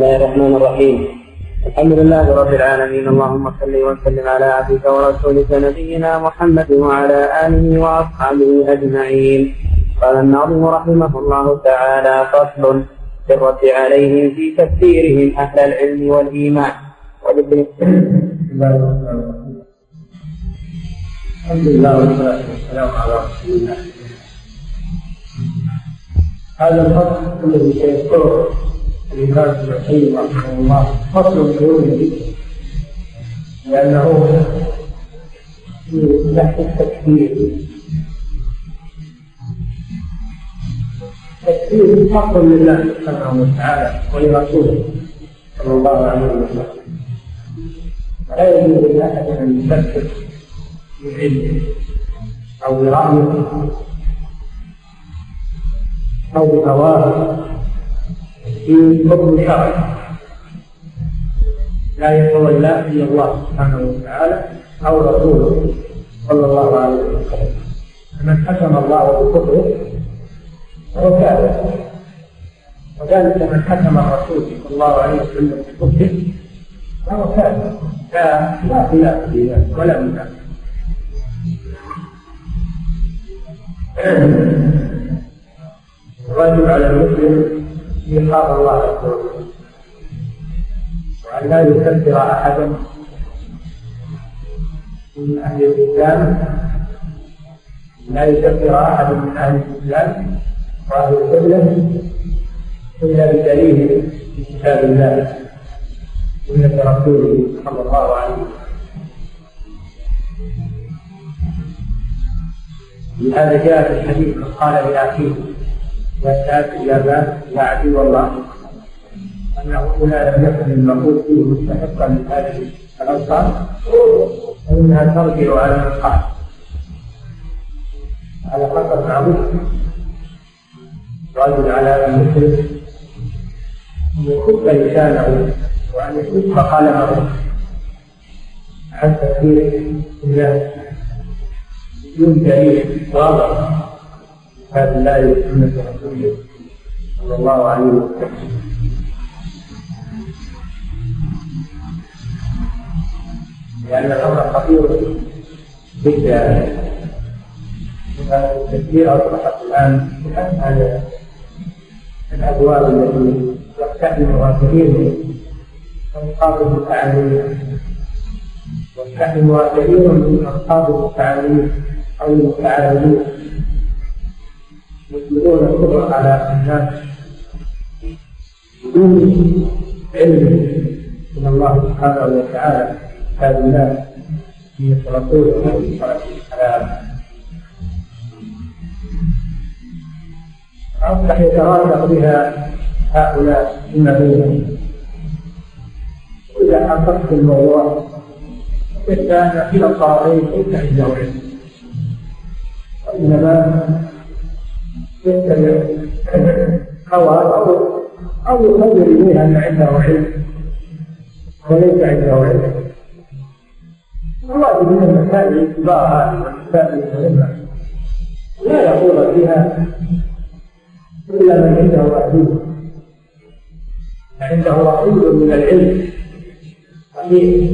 الله الرحمن الرحيم الحمد لله رب العالمين اللهم صل وسلم على عبدك ورسولك نبينا محمد وعلى اله واصحابه اجمعين قال الناظم رحمه الله تعالى فصل في عليهم في تفسيرهم أهل العلم والايمان الحمد لله والصلاه والسلام على رسول الله هذا الفصل الذي سيذكره الإمام ابن القيم رحمه الله. فصل في علم لأنه في بحث التكفير التكفير حق لله سبحانه وتعالى ولرسوله صلى الله عليه وسلم. لا يجوز لأحد أن يفكر بعلمه أو برأيه أو بهواه في حكم شرعي لا يتولى إلا الله سبحانه وتعالى أو رسوله صلى الله عليه وسلم. فمن حكم الله بكفره فهو كافر. وذلك من حكم الرسول صلى الله عليه وسلم بكفره فهو كافر. لا لا خلاف في ذلك ولا منافق الواجب على المسلم إيقاظ الله عز وجل وأن لا يكفر أحدا من أهل الإسلام لا يكفر أحد من أهل الإسلام وأهل القبلة إلا بدليل في كتاب الله سنة رسوله صلى الله عليه وسلم. لهذا جاء في الحديث من قال لأخيه والشاهد إلى عدو الله أنه إذا لم يكن المقول فيه مستحقا لهذه الأوصاف فإنها ترجع على من قال على خطر معروف. رجل على المسلم أن يكف لسانه وأن يكف قلمه عن تكفير الناس بدون دليل واضح. هذه الآية سنة رسوله صلى الله عليه وسلم. لأن الأمر خطير جدا. التفكير أصبحت الآن على الأبواب التي يقتحمها كثير من أصحاب التعليم يقتحمها كثير من أصحاب التعليم أو المتعالمين يطلقون الكفر على الناس بدون علم من الله سبحانه وتعالى في رسوله عليه الصلاه والسلام أصبح يترادق بها هؤلاء بينهم وإذا حققت الموضوع كان في الصالحين ليس عنده علم وإنما يتبع هوى أو أو يخبر إليها أن عنده علم وليس عنده علم الواجب من المسائل اتباعها والمسائل المهمة لا يقول فيها إلا من عنده رصيد عنده رصيد من العلم صحيح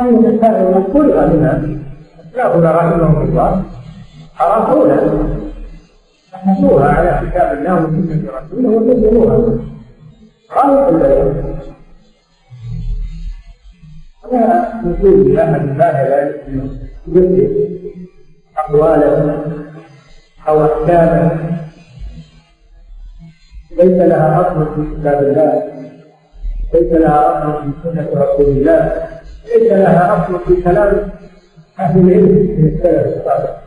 هذه المسائل فرغ منها أسلافنا رحمهم الله عرفوها بحثوها على كتاب الله وسنة رسوله وبينوها قالوا كل يوم ولا وجود لأحد لا يثبت أقوالا أو أحكاما ليس لها أصل في كتاب الله. ليس لها أصل في سنة رسول الله. ليس لها أصل في كلام أهل العلم من السلف. الصالح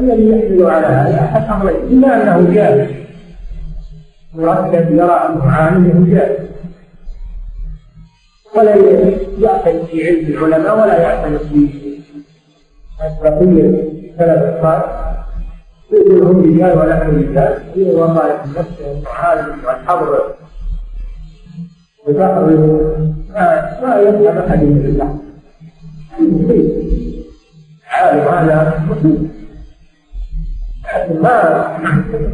الذي يحمل على هذا أحد أمرين اما أنه جاهل. مركب يرى أنه عالم جاهل. ولا يعتني في علم العلماء ولا يعتني في بقية سلف الصالح يقولهم رجال ونحن رجال. والله يكون نفسه عالم والحضر وبحر ما يفهم أحد من الله. عالم هذا مصيبه لكن ما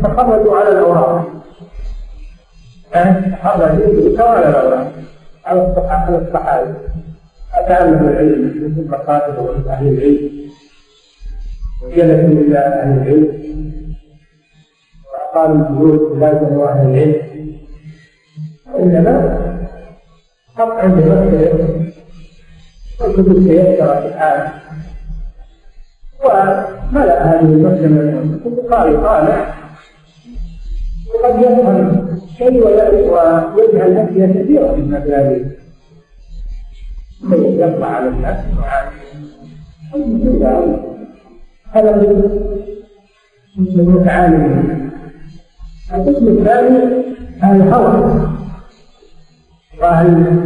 تخرجوا على الأوراق. تخرجوا يدركوا على الأوراق. على على الصحابة أتعلم العلم. من المصادر ومن أهل العلم. وجلسوا إلى أهل العلم. وأقاموا الجلوس لازموا أهل العلم. وإنما قطع بمسألة والكتب تيسرت الآن وملأ هذه المسألة قال قال وقد يفهم شيء ويجعل أشياء كثيرة من المسائل يطلع على الناس هذا من عالم. القسم الثاني الهوى وأهل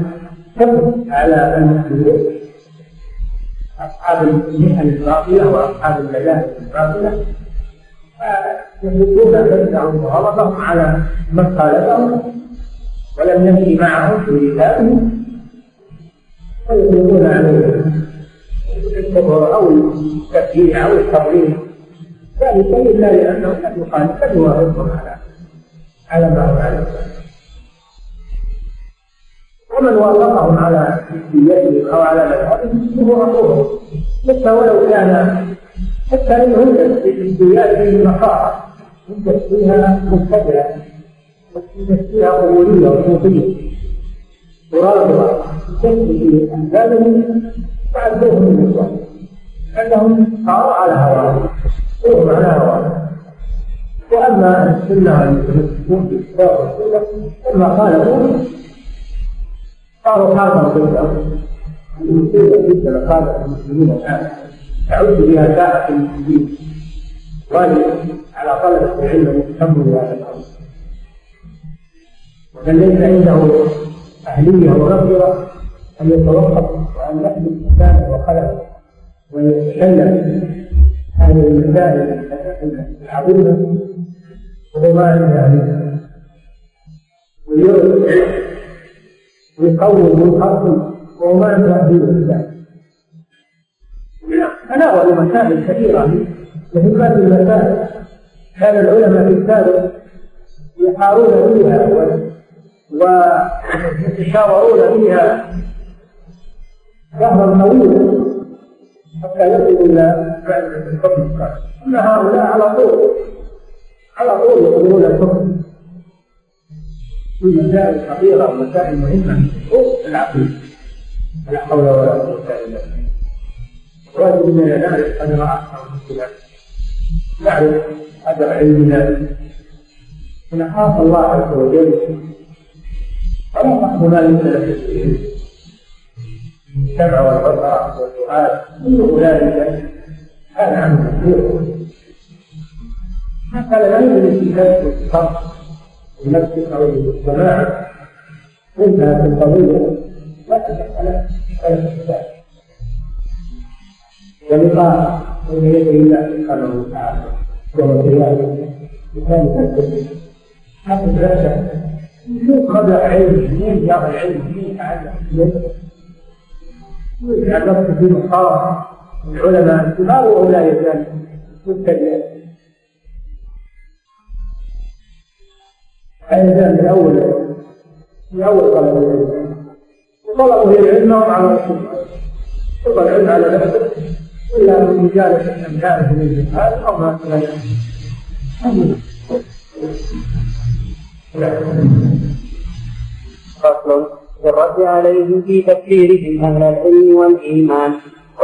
الحكم على المسلمين أصحاب المحن الباطلة وأصحاب المذاهب الباطلة. يملكون بدعهم وغضبهم على من خالفهم ولم يمشي معهم في كتابهم. فيطلقون عليه الكفر أو التكفير أو التضليل ذلك إلا لأنه لم يخالف لم يوافقهم على على ما عليه ومن وافقهم على جديته أو على مذهبه فهو اخوه حتى ولو كان حتى ان يوجد في جدياته مخاطر يوجد فيها مبتدعه فيها قبولية وصوفية. ورافضه في احزابهم فعدوهم من الاسلام انهم صاروا على هواهم وهم على هواهم وأما السنة المتمسكون بالكتاب والسنة فما خالفوه صاروا حربا ضد المصيبه جدا خالف المسلمين الان تعد بها ساحه المسلمين. واجب على طلبه العلم يهتموا بهذا الامر ومن ليس عنده أهلية ومغفرة أن يتوقف وأن يحدث مكانه وخلفه ويتكلم هذه المسائل العظيمه وهو ما عنده اهليه ويرد ويقوم ويخصم وهو ما عنده اهليه لذلك تناولوا مسائل كثيرة مثل هذه المسائل. كان العلماء في السابق يحارون فيها ويتشاورون فيها دهرا طويلا حتى يصلوا إلى الحكم. الصالح أما هؤلاء على طول على طول يقولون الحكم. في مسائل خطيره ومسائل مهمة. فوق العقل. لا حول ولا قوة إلا بالله. واجب اننا نعرف قدر انفسنا نعرف قدر علمنا ونخاف الله عز وجل. ولا نحن ما ليس لك السمع والبصر والدعاء كل أولئك كان عنه مسؤول حتى لا يجوز الكتاب لنفسك أو للجماعه انتهت القضية لا تدخل على الكتاب ولقاء بين يدي الله سبحانه وتعالى يوم القيامه بثالث حتى ثلاثة شوف مدى علم مين جاب العلم مين تعلم في مقام العلماء الكبار ولا يزال مبتدئا يزال من اول من أول طلب العلم. وطلبه العلم على رسول طلب العلم على نفسه. الا من مجالس امثاله من الجهال أو ما فصل في الرد عليهم في تكفيرهم أهل العلم والإيمان.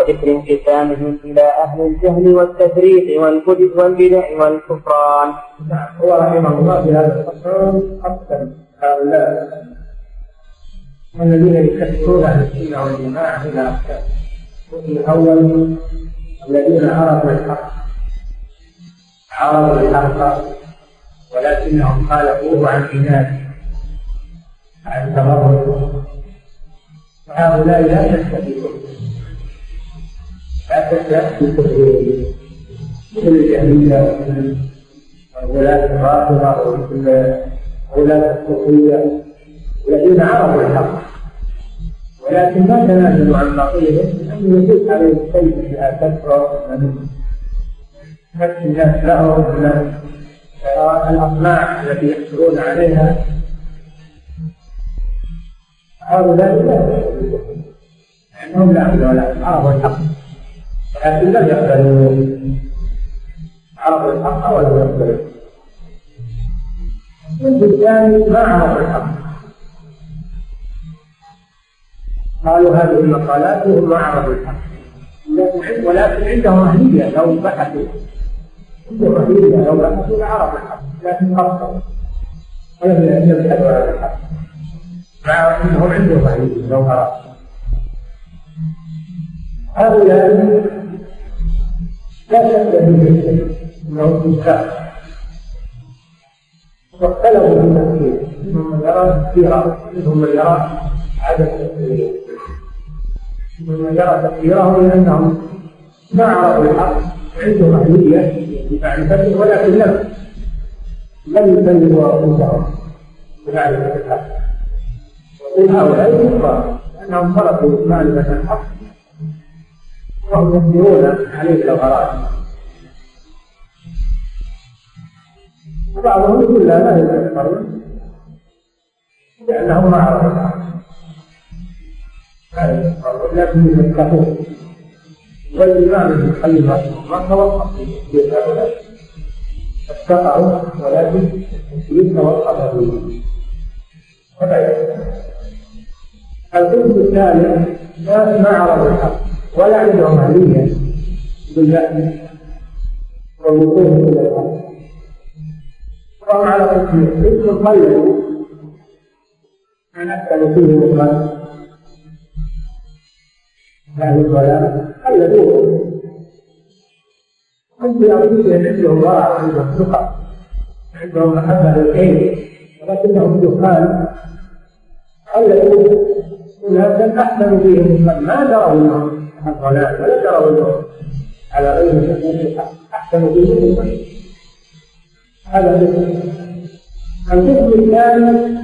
وذكر انقسامهم إلى أهل الجهل والتفريق والبدع والكفران. نعم هو رحمه الله في هذا الفصل قسم هؤلاء الذين يكفرون أهل السنة والجماعة إلى أقسام. الأول الذين عرفوا الحق عرفوا الحق ولكنهم خالفوه عن عناد عن التمرد هؤلاء لا يستفيدون لا مثل الجهمية ولاة الرافضة ومثل ولاة الصوفية الذين عرفوا الحق ولكن ما تنازلوا عن باطلهم لأنه يجوز عليهم شيء فيها كثرة نفس الناس لهم من الأطماع التي يحصلون عليها هؤلاء لا لأنهم لا عرفوا الحق. لكن لم يقبلوا عرفوا الحق ولم يقبلوا الصنف الثاني ما عرفوا الحق؟ قالوا هذه المقالات وهم ما عرفوا الحق. ولكن عندهم أهلية لو بحثوا. عندهم أهلية لو بحثوا لعرفوا الحق لكن قصروا ولم يبحثوا عن الحق. مع أنهم عندهم أهلية لو أرادوا هؤلاء لا شك فيهم انهم كفار واختلفوا في التفكير. منهم من يرى تفكيرا منهم من يرى عدم تفكيره منهم من يرى تفكيره لأنهم ما عرفوا الحق عندهم اهليه لمعرفته ولكن لم لم يبلغوا انفسهم بمعرفة الحق. وقل هؤلاء كفار لأنهم تركوا معرفه الحق وهم لو أراد وبعضهم يقول لا لا يتذكرون لأنهم ما عرفوا الحق لا يتذكرون لكن يتذكرون والإمام ابن القيم رحمه الله توقف في هؤلاء اتقوا ولكن يتوقف فيه القسم الثالث ما عرفوا الحق. ولا عندهم عملية. باللحم والوقوف إلى الأرض. وهم على قسمين قسم قلدوا من أكل فيه الإخوان أهل الضلال قلدوه هم في أنفسهم عندهم ورع عندهم ثقة عندهم محبة للخير ولكنهم دخان. قلدوا أناسا أحسنوا فيهم ما دروا أنهم الضلال ولا تروا على غير سبيل احسن به هذا القسم القسم الثاني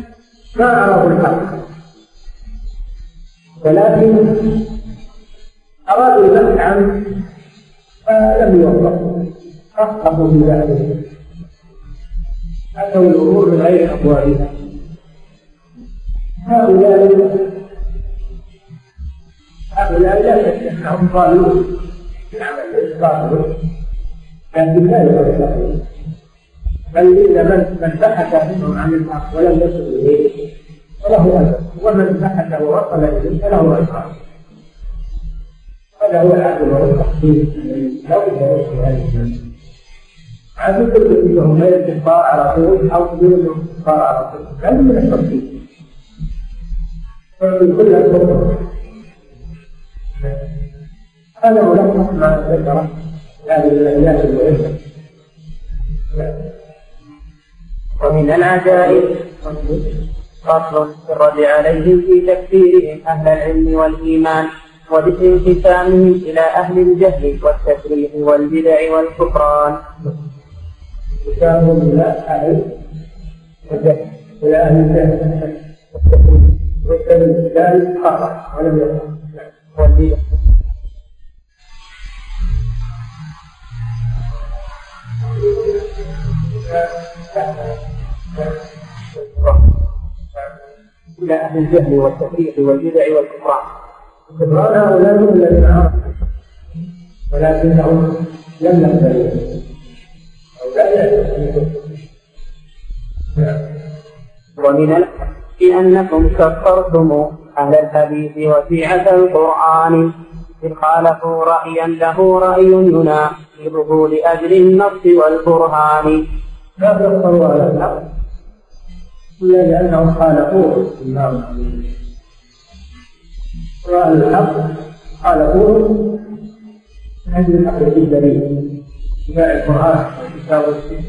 ما عرفوا الحق. ولكن أرادوا البحث عنه فلم يوفقوا أخطأوا في ذلك. أتوا الأمور من غير أبوابها هؤلاء هؤلاء لا شك انهم ضالون باطل لكن لا يتوفقون بل ان من من بحث منهم عن الحق ولم يصل إليه فله أجر. ومن بحث ووصل إليه فله أجر. هذا هو العدل والتخفيف لا بد من هذه عاد كل منهم غير الكفار على طول أو بدون الكفار على طول. هذا من فمن كل الكفر هذا ملخص ما ذكره هذه الآيات المهمه ومن العجائب فصل الرد عليهم في تكفيرهم أهل العلم والإيمان وبانقسامهم إلى أهل الجهل والتكريم والبدع والكفران. انقسامهم إلى أهل الجهل إلى أهل الجهل والتكريم ذلك خطا ولم يكن والبدع إلى أهل الجهل والتفريق والبدع والكفران. الكفران هؤلاء هم الذين عرفوا ولكنهم لم يقبلوا ومن الحق أنكم كفرتم. أهل الحديث وشيعة القرآن إذ خالفوا رأيا له رأي يناقضه لأجل النص والبرهان لا تقصروا على الحق إلا لأنهم خالفوه في وأهل الحق خالفوه من أجل الحق الدليل اتباع القرآن والكتاب والسنة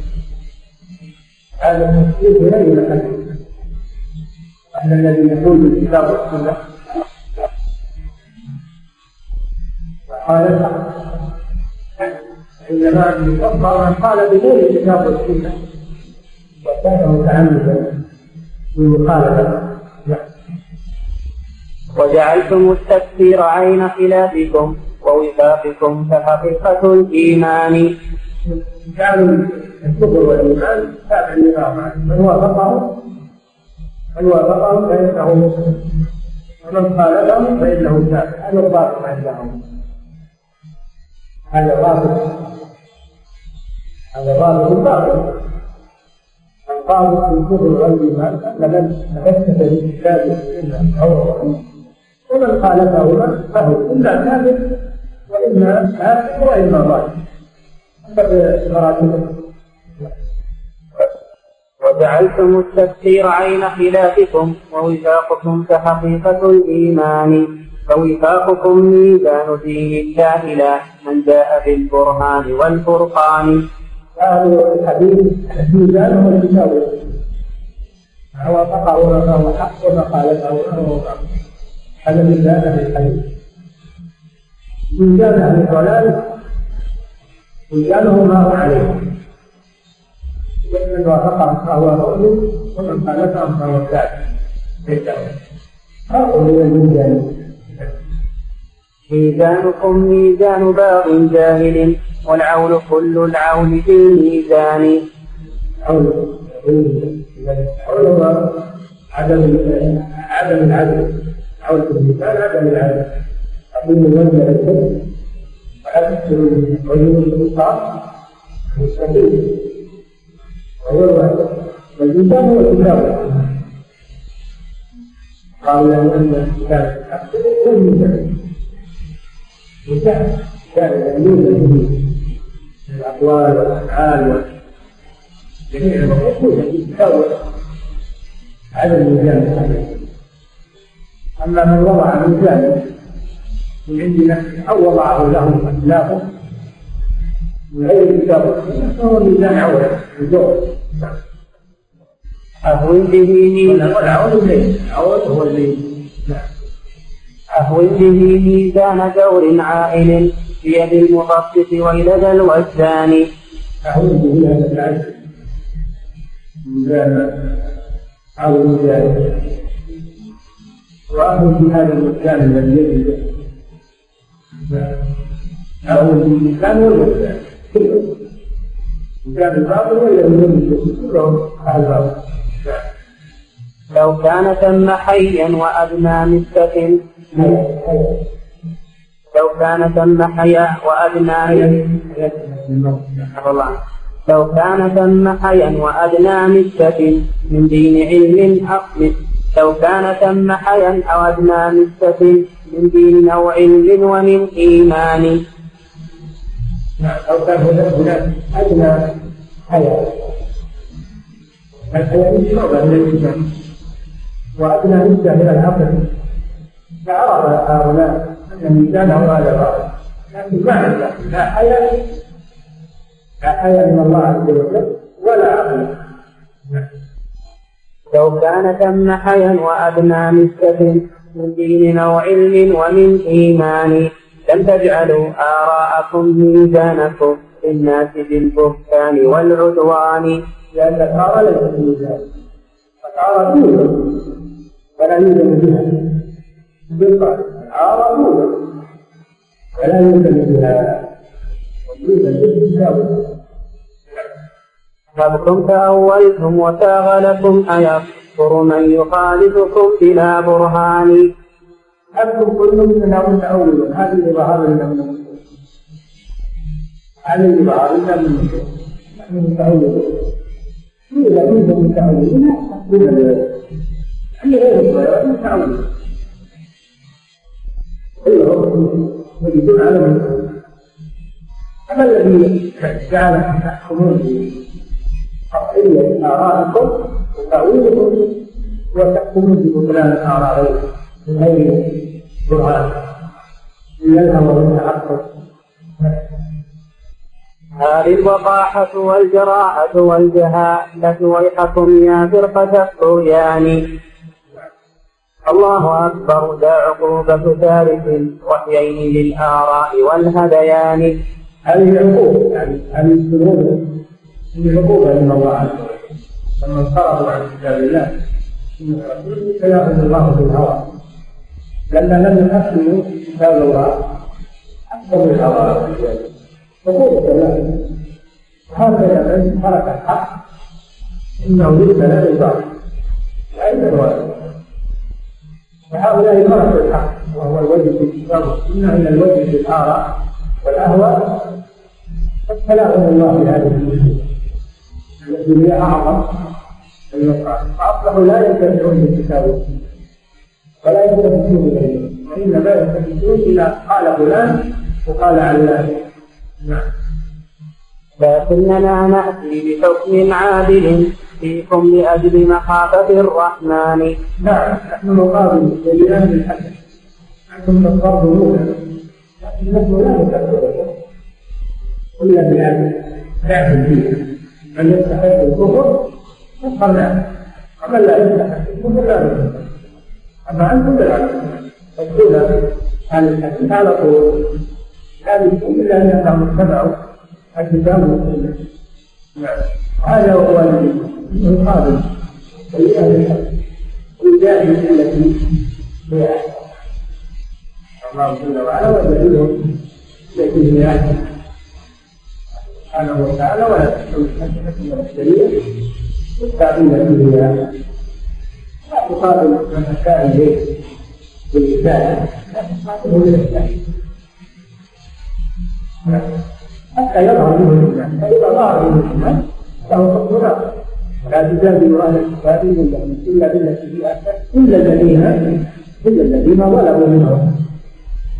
هذا التفسير بغير الحديث أن الذي يقول بالكتاب والسنة قال إنما يفضل من قال بدون الكتاب والسنة وكان متعمدا بالمخالفة وجعلتم التكفير عين خلافكم ووفاقكم فحقيقة الإيمان. جعلوا الكفر والإيمان تابع لما من وافقه من وافقهم فإنه مسلم ومن خالفهم فإنه كافر هذا الضابط عندهم هذا ضابط. هذا ضابط باطل الضابط في الكفر والايمان ان من تمسك بالكتاب والسنة أو ومن خالفهما فهو اما كافر واما كافر واما ضال. وجعلتم التفسير عين خلافكم ووفاقكم كحقيقة الإيمان فوفاقكم ميزان دين الله لا من جاء بالبرهان والفرقان. أهل الحديث ميزانهم الكتاب وافقه فهو حق وما خالفه فهو باطل هذا ميزان أهل الحديث. ميزان أهل الضلال ميزانه ما هو عليه. ومن وافقهم فهو مؤمن ومن خالفهم فهو كافر. فرق الميزان ميزانكم ميزان باغ جاهل والعول كل العول في الميزان. عول عدم عدم العدل. عول في الميزان عدم العدل. تقييم الوزن الكذب وحسب عيون الانصاف مستقيم الوحده والميزان هو الكتاب قالوا له ان الكتاب الحق هو الميزان ميزان كان يوجد به الاقوال والافعال جميع الأمور يتساوى على الميزان أما من وضع ميزان من عند نفسه أو وضعه له اسلافه من غير فهو ميزان أهون به أهون ميزان جور عائل بيد المخفف وإلى الوزان أعوذ هذا العبد ميزان أعوذ بذلك وأعوذ بهذا المكان الذي يجد أعوذ بالمكان والمكان كان الباطل لو كان ثم حيا وأدنى مثة لو كان ثم حيا وأدنى لو كان ثم حيا وأدنى مثة من دين علم أو لو كان ثم حيا أو أدنى مثة من دين أو علم ومن إيمان. أو كان هناك أدنى حياة. الحياة شعبة من الإيمان وأدنى نسبة من العقل. فعرف هؤلاء أن الميزان هو هذا الرأي. لكن ما عنده لا حياة. لا حياة من الله عز وجل ولا عقل. لو كان ثم حيا وأدنى مثة من دين أو علم ومن إيمان لم تجعلوا آراءكم ميزانكم للناس بالبهتان والعدوان؟ لأن الآراء ليست ميزان الآراء توجد ولا يوجد بها بالقال الآراء توجد ولا يوجد بها يوجد بالكتاب أبكم تأولتم وساغ لكم أيكفر من يخالفكم بلا برهان أنتم كلكم تناول تأول هذه إظهار لنا من هذه إظهار لنا من متأولون إذا كنتم متأولين من أن غير الصلاة متأولون كلهم يريدون على من أما الذي جعلكم تحكمون بقطعية آرائكم وتأويلكم وتحكمون ببطلان غيركم من غير هذه الوقاحة والجراحة والجهالة ويحكم يا فرقة الطغيان. الله أكبر ذا عقوبة تارك وحيين للآراء والهذيان. هذه عقوبة يعني هذه الذنوب هي عقوبة من الله عز وجل. لما انصرفوا عن كتاب الله سيأخذ الله بالهوى لأن لم يحكموا كتاب الله حكموا بالهوى عقوبة لهم هكذا من ترك الحق إنه يقبل للباطل ليس الواجب فهؤلاء تركوا الحق وهو الوجه في الكتاب والسنة إلى الوجه في الآراء والأهواء. فابتلاهم الله بهذه المشكلة التي هي أعظم فاصبحوا لا ينتفعون بالكتاب والسنة. ولا يلتفتون إليه. وإنما يلتفتون إلى قال فلان وقال علان نعم. لكننا نأتي بحكم عادل فيكم لأجل مخافة الرحمن. نعم. نحن نقابل بأهل الحسن. أنتم تقربون لكن نحن لا نكفر إلا بأن نعمل فيه من يستحق الكفر نفعل ومن لا يستحق الكفر لا نكفر أما أنتم بالعكس تقول أهل الحديث على طول لا يمكن إلا أن يفهموا اتبعوا الكتاب والسنة هذا هو المقابل لأهل الحق والجاهل التي هي أحسن الله جل وعلا ودليلهم التي هي أحسن سبحانه وتعالى ولا تحكم الحكمة الشريعة والتعبير التي هي لا تقابل من إليه بالإساءة لا تقابله بالإساءة حتى يظهر منه الإيمان فإذا ظهر منه الإيمان فهو فضل لا تجادل أهل الكتاب إلا بالتي هي أحسن. إلا الذين إلا الذين ظلموا منهم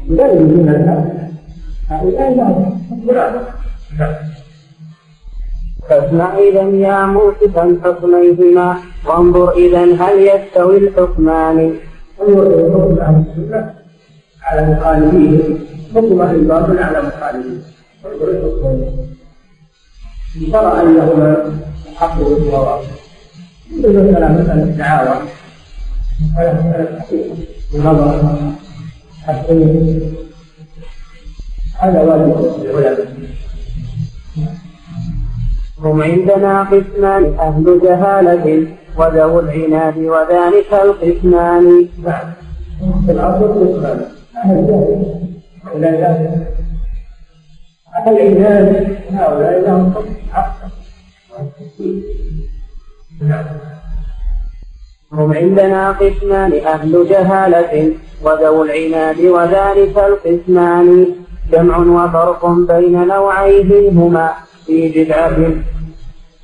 يريدون الحق هؤلاء لهم فضل فاسمع إذا يا موسفا حكميهما وانظر إذا هل يستوي الحكمان. انظر إلى حكم أهل السنة على مخالفيهم حكم أهل الباطل على مخالفيهم إن شرع أنهما الحق والصواب مثل مسألة الدعاوى. النظر. حقيقي هذا واجب. العلماء هم عندنا قسمان أهل جهالة وذو العناد وذلك القسمان. نعم. في الأصل قسمان. أهل جهل. العناد هؤلاء لهم حق هم عندنا قسمان أهل جهالة وذو العناد وذلك القسمان. جمع وفرق بين نوعيه هما في بدعة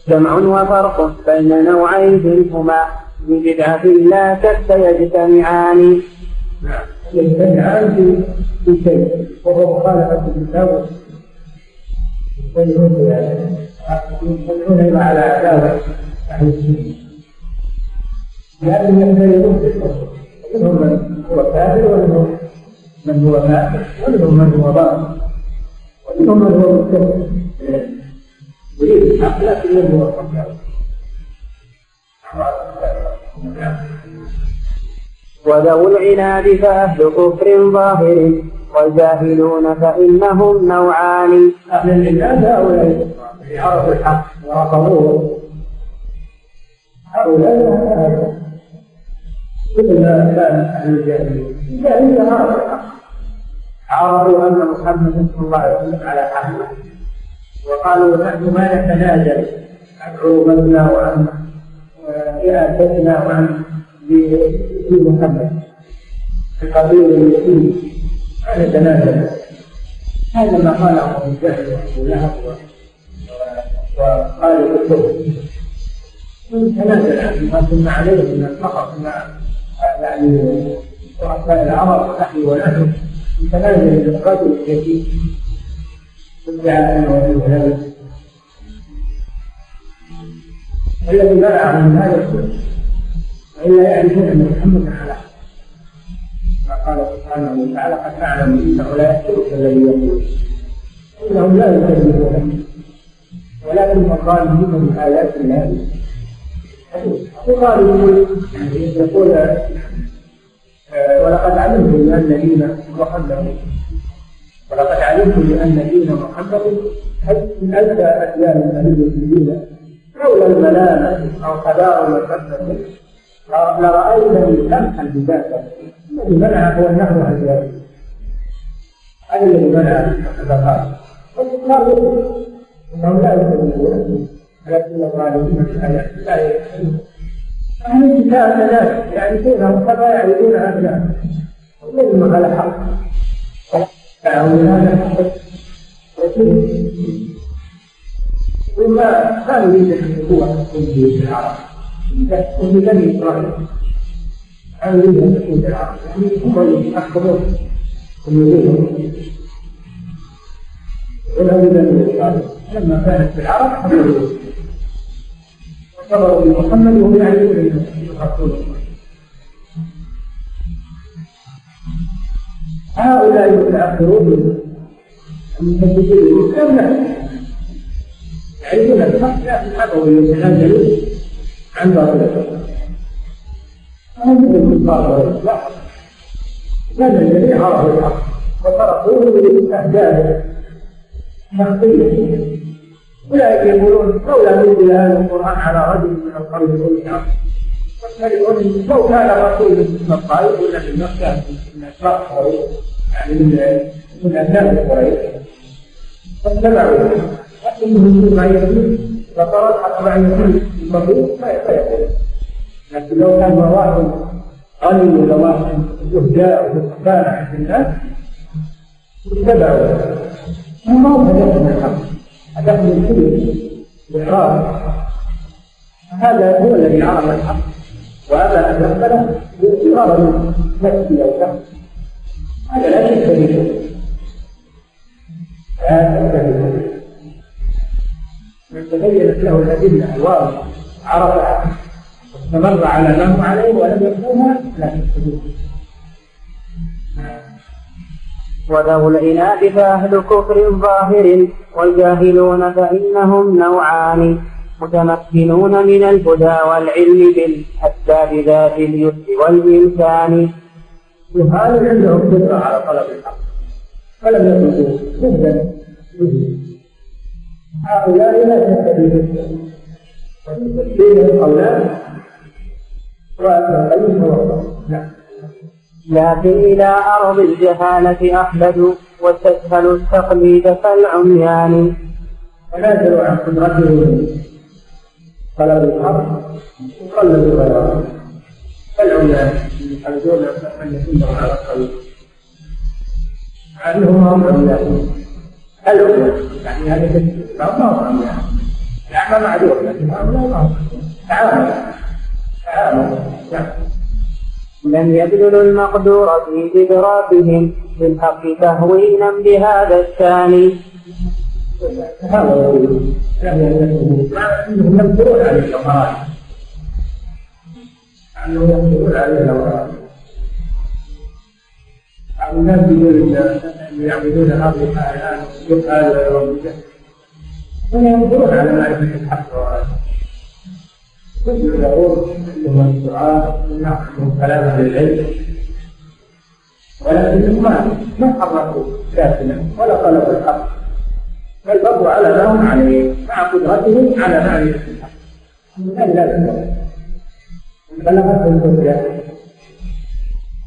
جمع وفرق بين نوعيه هما في بدعة لا شك يجتمعان. نعم يجتمعان في شيء وهو مخالفة الكتاب يدعون على عداوة أهل السنة لأنهم يختلفون في الحكم منهم من هو كافر ومنهم من هو فاسق ومنهم من هو باطل ومنهم من هو متبع يريد الحق لكن من هو وذو العناد فأهل كفر ظاهر والجاهلون فإنهم نوعان. أهل العناد هؤلاء اللي عرفوا الحق ورفضوه هؤلاء مثل ما كان أهل الجاهلية. الجاهلية عرفوا الحق. عرفوا أن محمد صلى الله عليه وسلم على حق وقالوا نحن ما نتنازل. عن عروبتنا وعن رئاستنا وعن محمد القبيل اليتيم لا نتنازل. هذا ما قاله أبو جهل وأبو لهب وقال الكفر تنازل عن ما كنا عليه من الفقر مع يعني رؤساء العرب نحن ونحن تنازل الرجل اليتيم ادعى انه الذي منع من هذا الكفر والا يعرفون ان محمدا على حق قال سبحانه وتعالى قد اعلم انه لا يحسبك الذي يقول انهم لا يكذبونك ولكن مخالفين من ايات الله يقال يقول ولقد علمتم بان دين محمد ولقد علمتم بأن دين محمد من أدى أديان النبي الدين لولا الملامة أو حذار المكبه لرأيتني سمحا بذاته الذي منع هو النهر عن ذلك هذا الذي منع الزكاة والإقرار إنهم لا يكذبون ولكن الظالمين لا يكذبون أهل الكتاب كذلك يعرفونهم كما يعرفون ابنائهم ومنهم على حق. فهم هذا الحق ثم كانوا يوجد النبوة في العرب وفي بني إسرائيل كانوا يوجد النبوة في العرب يعني هم يحكمون الملوك ولا بني إسرائيل لما كانت في العرب حكموا وصبروا بمحمد وهم يعرفون انه هؤلاء المتأخرون المحدثين لم يعرفون الحق لكن حكوا يتنازلون عن باطلهم هذا مثل الكفار لا كان الجميع عرفوا الحق. وتركوه لأهداف شخصية أولئك يقولون لولا نزل هذا القرآن على رجل من القرية جميعا والشريعون لو كان الرسول من الطائف ولا من مكة من أشراف قريش يعني من من أبناء قريش فاتبعوا لكنهم ما يقول فقرأت حتى مع يقول المريض ما يقول لكن لو كان واحد غني ولا واحد زهداء وكان عند الناس اتبعوا ما هم هدفهم الحق هدفهم الكبر الإعراض هذا هو الذي عرف الحق وأبى أن يقبله بغرض نفسي أو شخص هذا لا شك به لا شك به من تبينت له الأدلة الواضحة عرفها واستمر على ما هو عليه ولم يفهمها لا به وذو العناد فأهل كفر ظاهر والجاهلون فإنهم نوعان. متمكنون من الهدى والعلم بالأسباب ذات اليسر والإمكان وهذا عندهم قدرة على طلب الحق. فلم يطلبوا جدا هؤلاء لا فيهم وتسليم القولان نعم. لكن إلى أرض الجهالة أحمد وتسهل التقليد كالعميان تنازلوا عن قدرتهم طلب الحق وقلدوا غيره كالعميان يحمدون أن يكونوا على الطريق مع أنهم هم عميان العميان يعني هذا ما هم عميان الأعمى معذور لكن هم تعامل تعامل لم يبذلوا المقدور في إدراكهم بالحق تهوينا بهذا الثاني هذا انهم ينكرون عليه الامراض انهم ينكرون عليه الامراض بعض الناس يقول يعبدون الأرض الان يقال ويرون هم ينكرون على معرفه الحق كل يقول انهم الدعاء ينقصهم كلام أهل العلم ولكنهم ما ما حركوا ساكنا ولا طلبوا الحق بقوا على ما هم عليه مع قدرتهم على معرفه الحق هذا لا يستطيع بلغته الهدى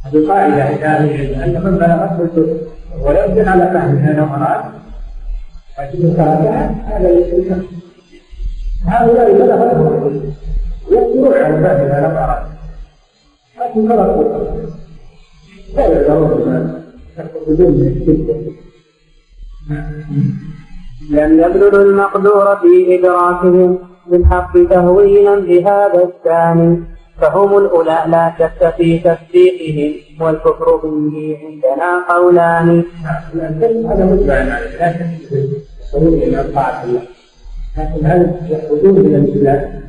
هذه قاعدة عند أهل العلم أن من بلغته الهدى ولا على فهمها نظرات لكن تركها هذا ليس هؤلاء بلغتهم الهدى يقدرون على فهمها نظرات لكن تركوا لا يقدرون يقصدون من لم يبذلوا المقدور في إدراكهم بالحق تهوينا بهذا الثاني فهم الأولى لا شك في تصديقهم والكفر به عندنا قولان. هذا مجمع لا شك في إلى طاعه الله لكن هل يخرجون من الاسلام؟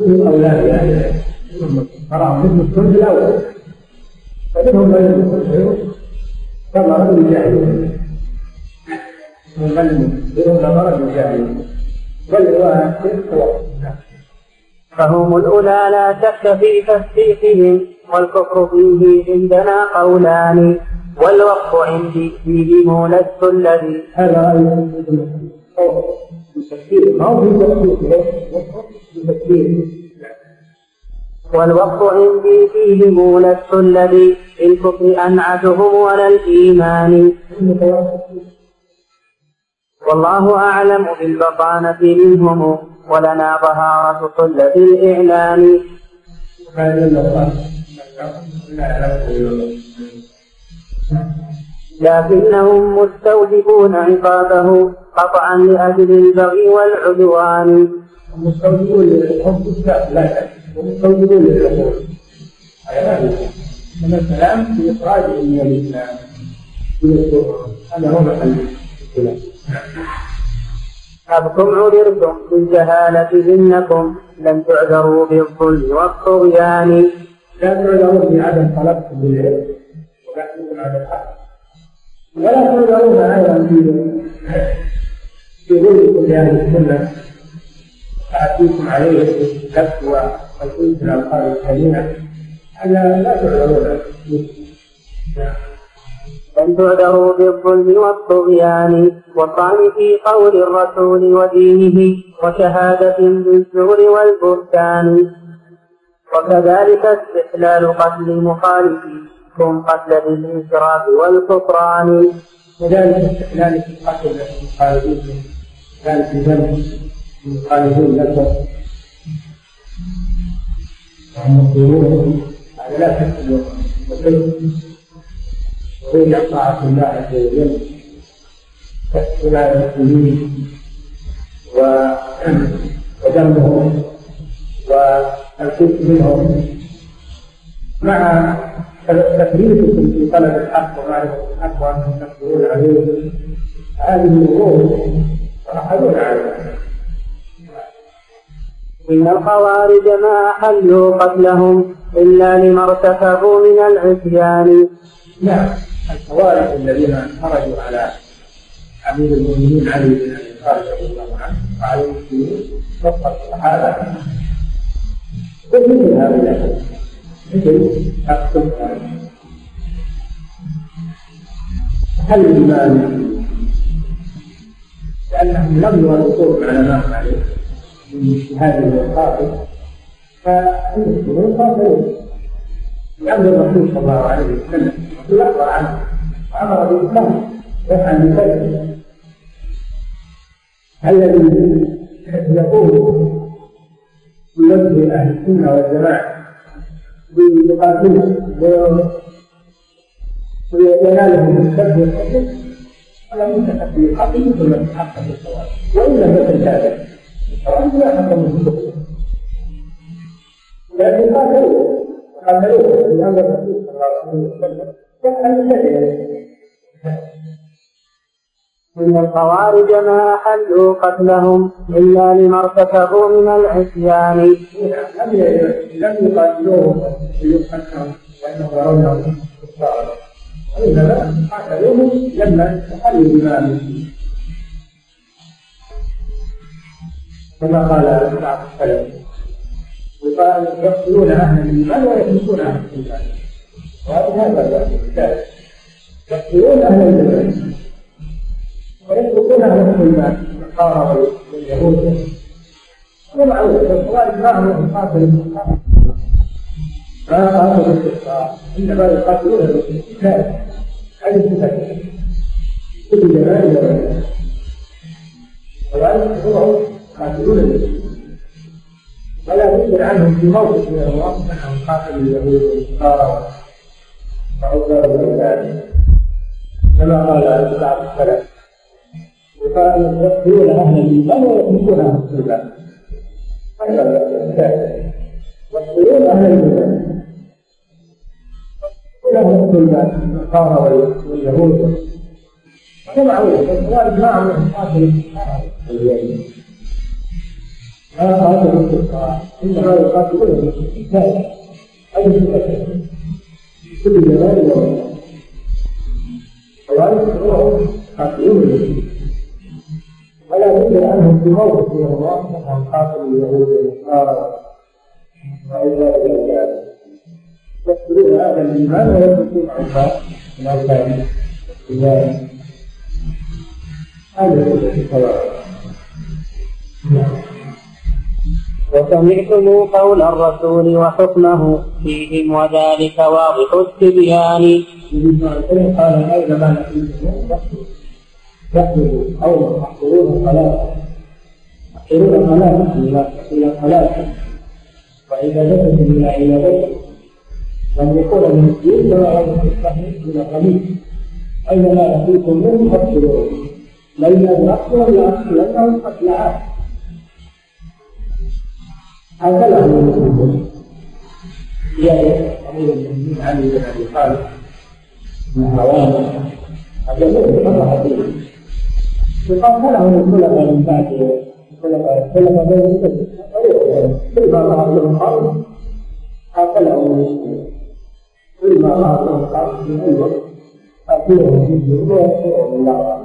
هم أولاد أهل العلم تراهم مثل الصلب الأول فمنهم من يكفرون كما رجل فهم الأولى لا شك في تصديقهم والكفر فيه عندنا قولان والوقف عندي فيهم لست الذي. هذا ما هو والوقف عندي فيهم لست الذي بالكفر أنعتهم ولا الإيمان. والله أعلم بالبطانة منهم ولنا طهارة صلة الإعلان. لكنهم مستوجبون عقابه قطعا لأجل البغي والعدوان. مستوجبون للحب لا ومستوجبون للعقول من الكلام في إخراجهم من الإسلام هذا هو محل الكلام أبكم عذرتم بالجهالة إنكم لم تعذروا بالظلم والطغيان؟ لا تعذرون بعدم طلبكم بالعلم الحق ولا تعذرون أيضا في ظلمكم لأهل السنة. تأتيكم عليه الفتوى والإنس الألقاب الكريمة هذا لا تعذرون بل تعذروا بالظلم والطغيان والطعن في قول الرسول ودينه وشهادة بالزور والبهتان وكذلك استحلال قتل مخالفيكم قتل بالإشراك والكفران وذلك استحلال قتل مخالفيكم ذلك ذنب المخالفين لكم وهم هذا لا تحصل وهي طاعة الله عز وجل تحصل المسلمين ودمهم والكف منهم. مع تكليفكم في طلب الحق ومعرفة الحق وأنتم تقدرون عليه هذه الأمور ترحلون عليها إن الخوارج ما أحلوا قتلهم إلا لما ارتكبوا من العصيان. نعم. الخوارج الذين خرجوا على أمير المؤمنين علي بن أبي طالب رضي الله عنه وعلى المسلمين وسط الصحابه مثل هؤلاء مثل القتل هل الإيمان لأنهم لم يوافقوا على ما هم عليه من اجتهاد والقاتل فالمسلمون قاتلون لأمر الرسول صلى الله عليه وسلم أخبر عنه وأمر بالإسلام يفعل بكذا الذي يقول يوجه أهل السنة والجماعة بيقاتلهم وينالهم السب والحكم منتهى في حقه ثم يتحقق بالصواب وإن لم يكن كافر الصواب لا حق من لكن قاتلوه قاتلوه أمر الرسول صلى الله عليه وسلم إن الخوارج ما أحلوا قتلهم إلا لما ارتكبوا من العصيان. لم يقاتلوهم ليقتلهم لأنهم يرونهم كفارا وإنما قاتلوهم لما تحلوا دماءهم كما قال بعض السلف وقال يقتلون أهل الإيمان ويتركون أهل الإيمان وهذا هذا يقتلون أهل الإيمان ويتركون أهل الايمان النصارى واليهود ومعروف الخوارج ما هم يقاتل ما قاتلوا الاستقطاع إنما يقاتلون الاستقطاع هذه صفه كل جمال وذلك هم قاتلون. ولا ينزل عنهم في موقف من المواقف أنهم قاتلوا اليهود والنصارى. وعزار الاولاد كما قال بعض السلف يقتلون أهل الايمان ويتركون أهل الايمان يقتلون أهل الايمان أهل الايمان النصارى واليهود هذا معروف الخوارج معهم قاتل ما قاتلوا الكفار انما يقاتلون المسلمين هذه كل جمال الخوارج قاتلون المسلمين ولا بد عنهم في موقف من المواقف انهم قاتلوا اليهود والنصارى والى ذلك يقتلون هذا الايمان ويتركون عنها الاركان الايمان هذا هو الصلاه وسمعتم قول الرسول وحكمه فيهم وذلك واضح التبيان. قال اين ما يحضر أو يحضرون الصلاة يحضرون الصلاة إلى صلاة وعبادتهم إلى عبادتهم لم يكون من الدين ولا من من الغني أينما يأتيكم منه فاقتلوه ليس النقص والعكس لأنهم قتل عاد هكذا هو المسلمون جاء أمير المؤمنين علي بن أبي طالب من هوان. أجل مرة فيه وقاتله الخلفاء من بعد الخلفاء الخلفاء بين كل ما ظهر له القرن قاتله كل ما ظهر له القرن في أي وقت قاتله في الجنوب ويغفره الله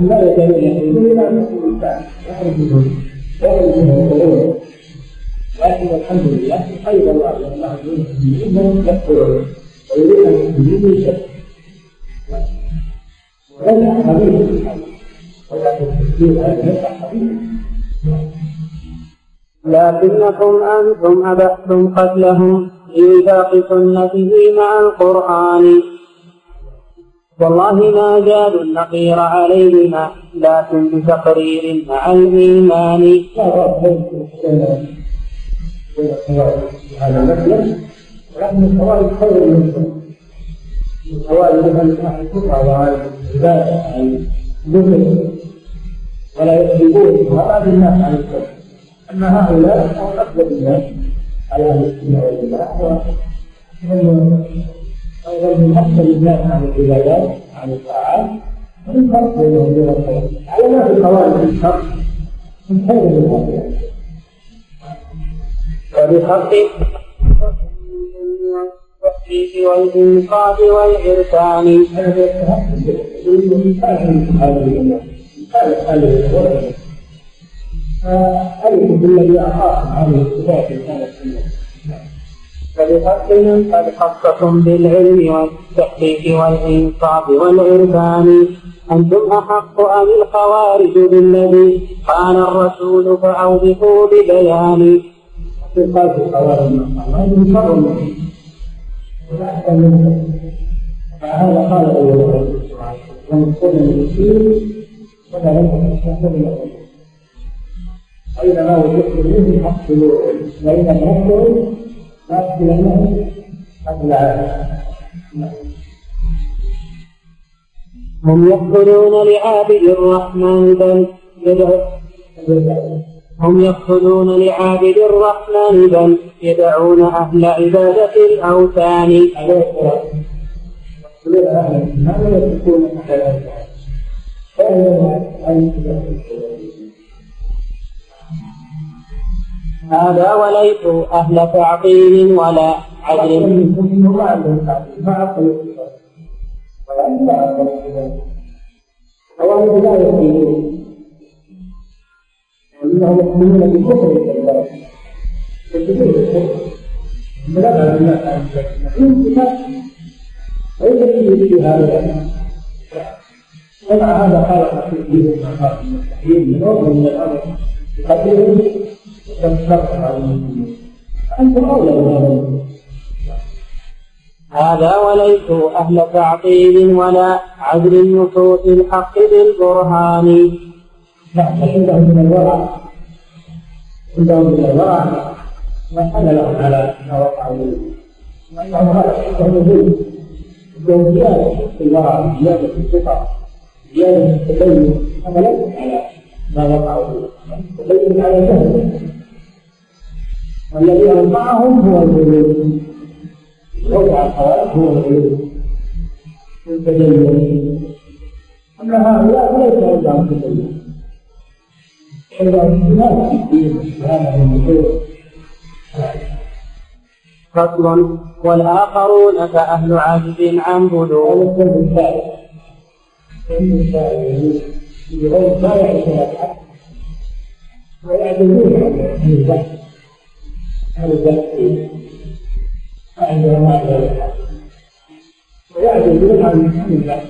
لا يزال يحملون إلى مسلم الانسان يخرجون يخرجون لكن الحمد لله خير الله الله انهم يكفرون ويريد يخرجون شيء وليس حبيب ولكن التسليم هذا ليس حبيب لكنكم أنتم أبحتم قتلهم لوفاق سنته مع القرآن. والله ما زادوا النقير عليهما لكن بتقرير مع الإيمان. ولا يكذبون هذا الناس عن الكفر اما هؤلاء فهم اكذب الناس على أهل السنة والجماعه وهم أيضا من أحسن الناس عن العبادات عن الطاعات من فرق بينهم وبين الخير على ما في القواعد الشر من خير من هؤلاء وبحق التحقيق والإنصاف والإرسال فألف بالذي أخاف هذه الصفات كانت فبحقهم قد خصكم بالعلم والتحقيق والإنصاف والعرفان أنتم أحق أم الخوارج بالذي قال الرسول فأوضحوا ببيان؟ قال الخوارج شر فهذا من كن المسلم فلا ينفع أينما وجدت منه فاقتلوه وإن هم يقتلون لعابد الرحمن بل هم يقتلون لعابد الرحمن بل يدعون أهل عبادة الأوثان. هذا يكون هذا وليس أهل تعطيل ولا عدل خوارج لا يؤمنون وانهم يؤمنون بكفر الكفار يكفرون الكفر الناس عن ليس فيه في هذا ومع هذا خلق في الدين ما خلق من التحريم من نوع أولى هذا وليسوا أهل تعطيل ولا عدل نصوص الحق بالبرهان. نعم. عندهم من الورع عندهم من الورع ما كان لهم على ما وقع منهم وأنهم هذا عندهم زيادة في الورع زيادة في الثقة زيادة في التدين هذا ليس على ما وقع منهم التدين على جهل والذي أنفعهم هو الغلو وضع الخوارج هو الغلو التدين أما هؤلاء فليس عندهم تدين عندهم اجتهاد في الدين من الخير فصل والآخرون كأهل عجز عن بلوغ هذا الثالث بغير ما يعرفون الحق ويعدلون عن البحث عن البحث عندما ما الحق ويعدلون عن البحث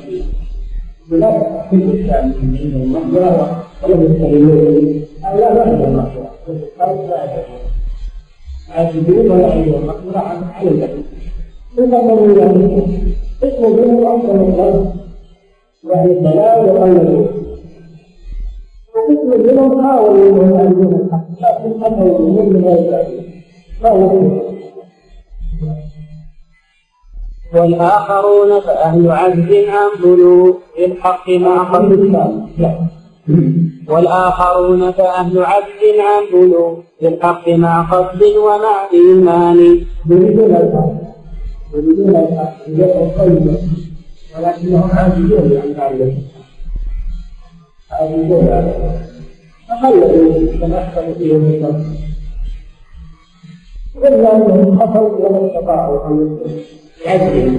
بلا تحقيق الإسلام من عند المقبرة ولم يستغلون هؤلاء لا عندهم مقبرة لا يعرفون عاجزون ولا عندهم مقبرة عن البحث يقدرون يعني اسمه بينهم أفضل الخلق يعني الضلال وقلبوا الحق لكن ما والآخرون فأهل عجز عن بلوغ الحق مع قلب والآخرون فأهل عجز عن بلوغ الحق مع قصد ومع إيمان. يريدون الحق يريدون الحق ولكنهم عاجزون عن ذلك عاجزون عن فخلوا يتمثل فيهم النصر إلا أنهم خطوا ولا استطاعوا أن يعجزوا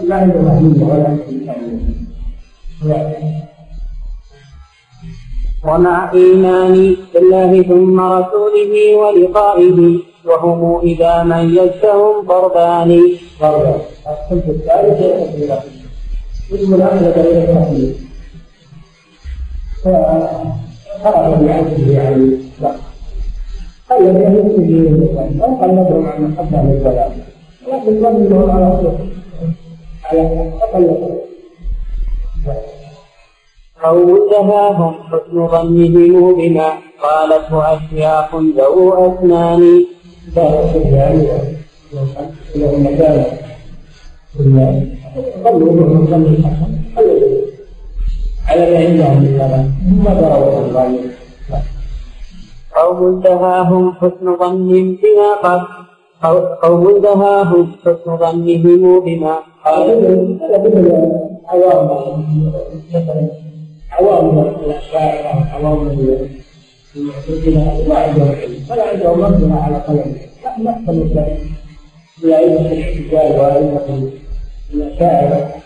لا عندهم أهلية ولا عندهم ومع بالله ثم رسوله ولقائه وهم إذا ميزتهم ضربان ضربان الصنف الثالث اسم الأخذ التحليل فخرج بعزه عن لا قلد يهتم به أو قلدهم عن محبة للضلال ولكن ظنهم على صدق على تقلد قوم دهاهم حسن ظنهم بما قالته أشياخ ذو أسنان دار السفيان له مكانه ظنوا انهم ظن الحسن على ما عندهم من كلام ما دروا الظالمين قوم حسن ظن بما قال. قوم دهاهم حسن ظنهم بما قال. هذا مثل عوام الاشاعره عوام المعتزله ما عندهم على قلم الأشاعرة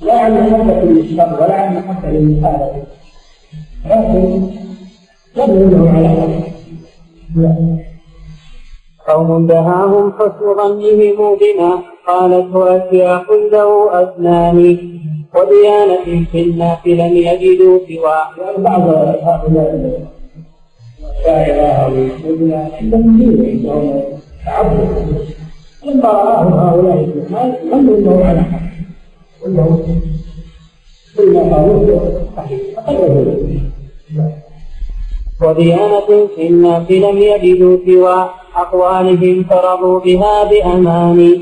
لا عن محبة للشر ولا عن محبة للمخالفة لكن ينهوا على حق قوم دهاهم حسن ظنهم بما قالته أشياخ ذو أسنان وديانة في الناس لم يجدوا يعني بعض هؤلاء الشاعر الابن عندهم دين عندهم تعبد لما رآهم هؤلاء لم ينهوا على حق كل ما قالوه صحيح وديانة في الناس لم يجدوا سوى أقوالهم فرضوا بها بأمان.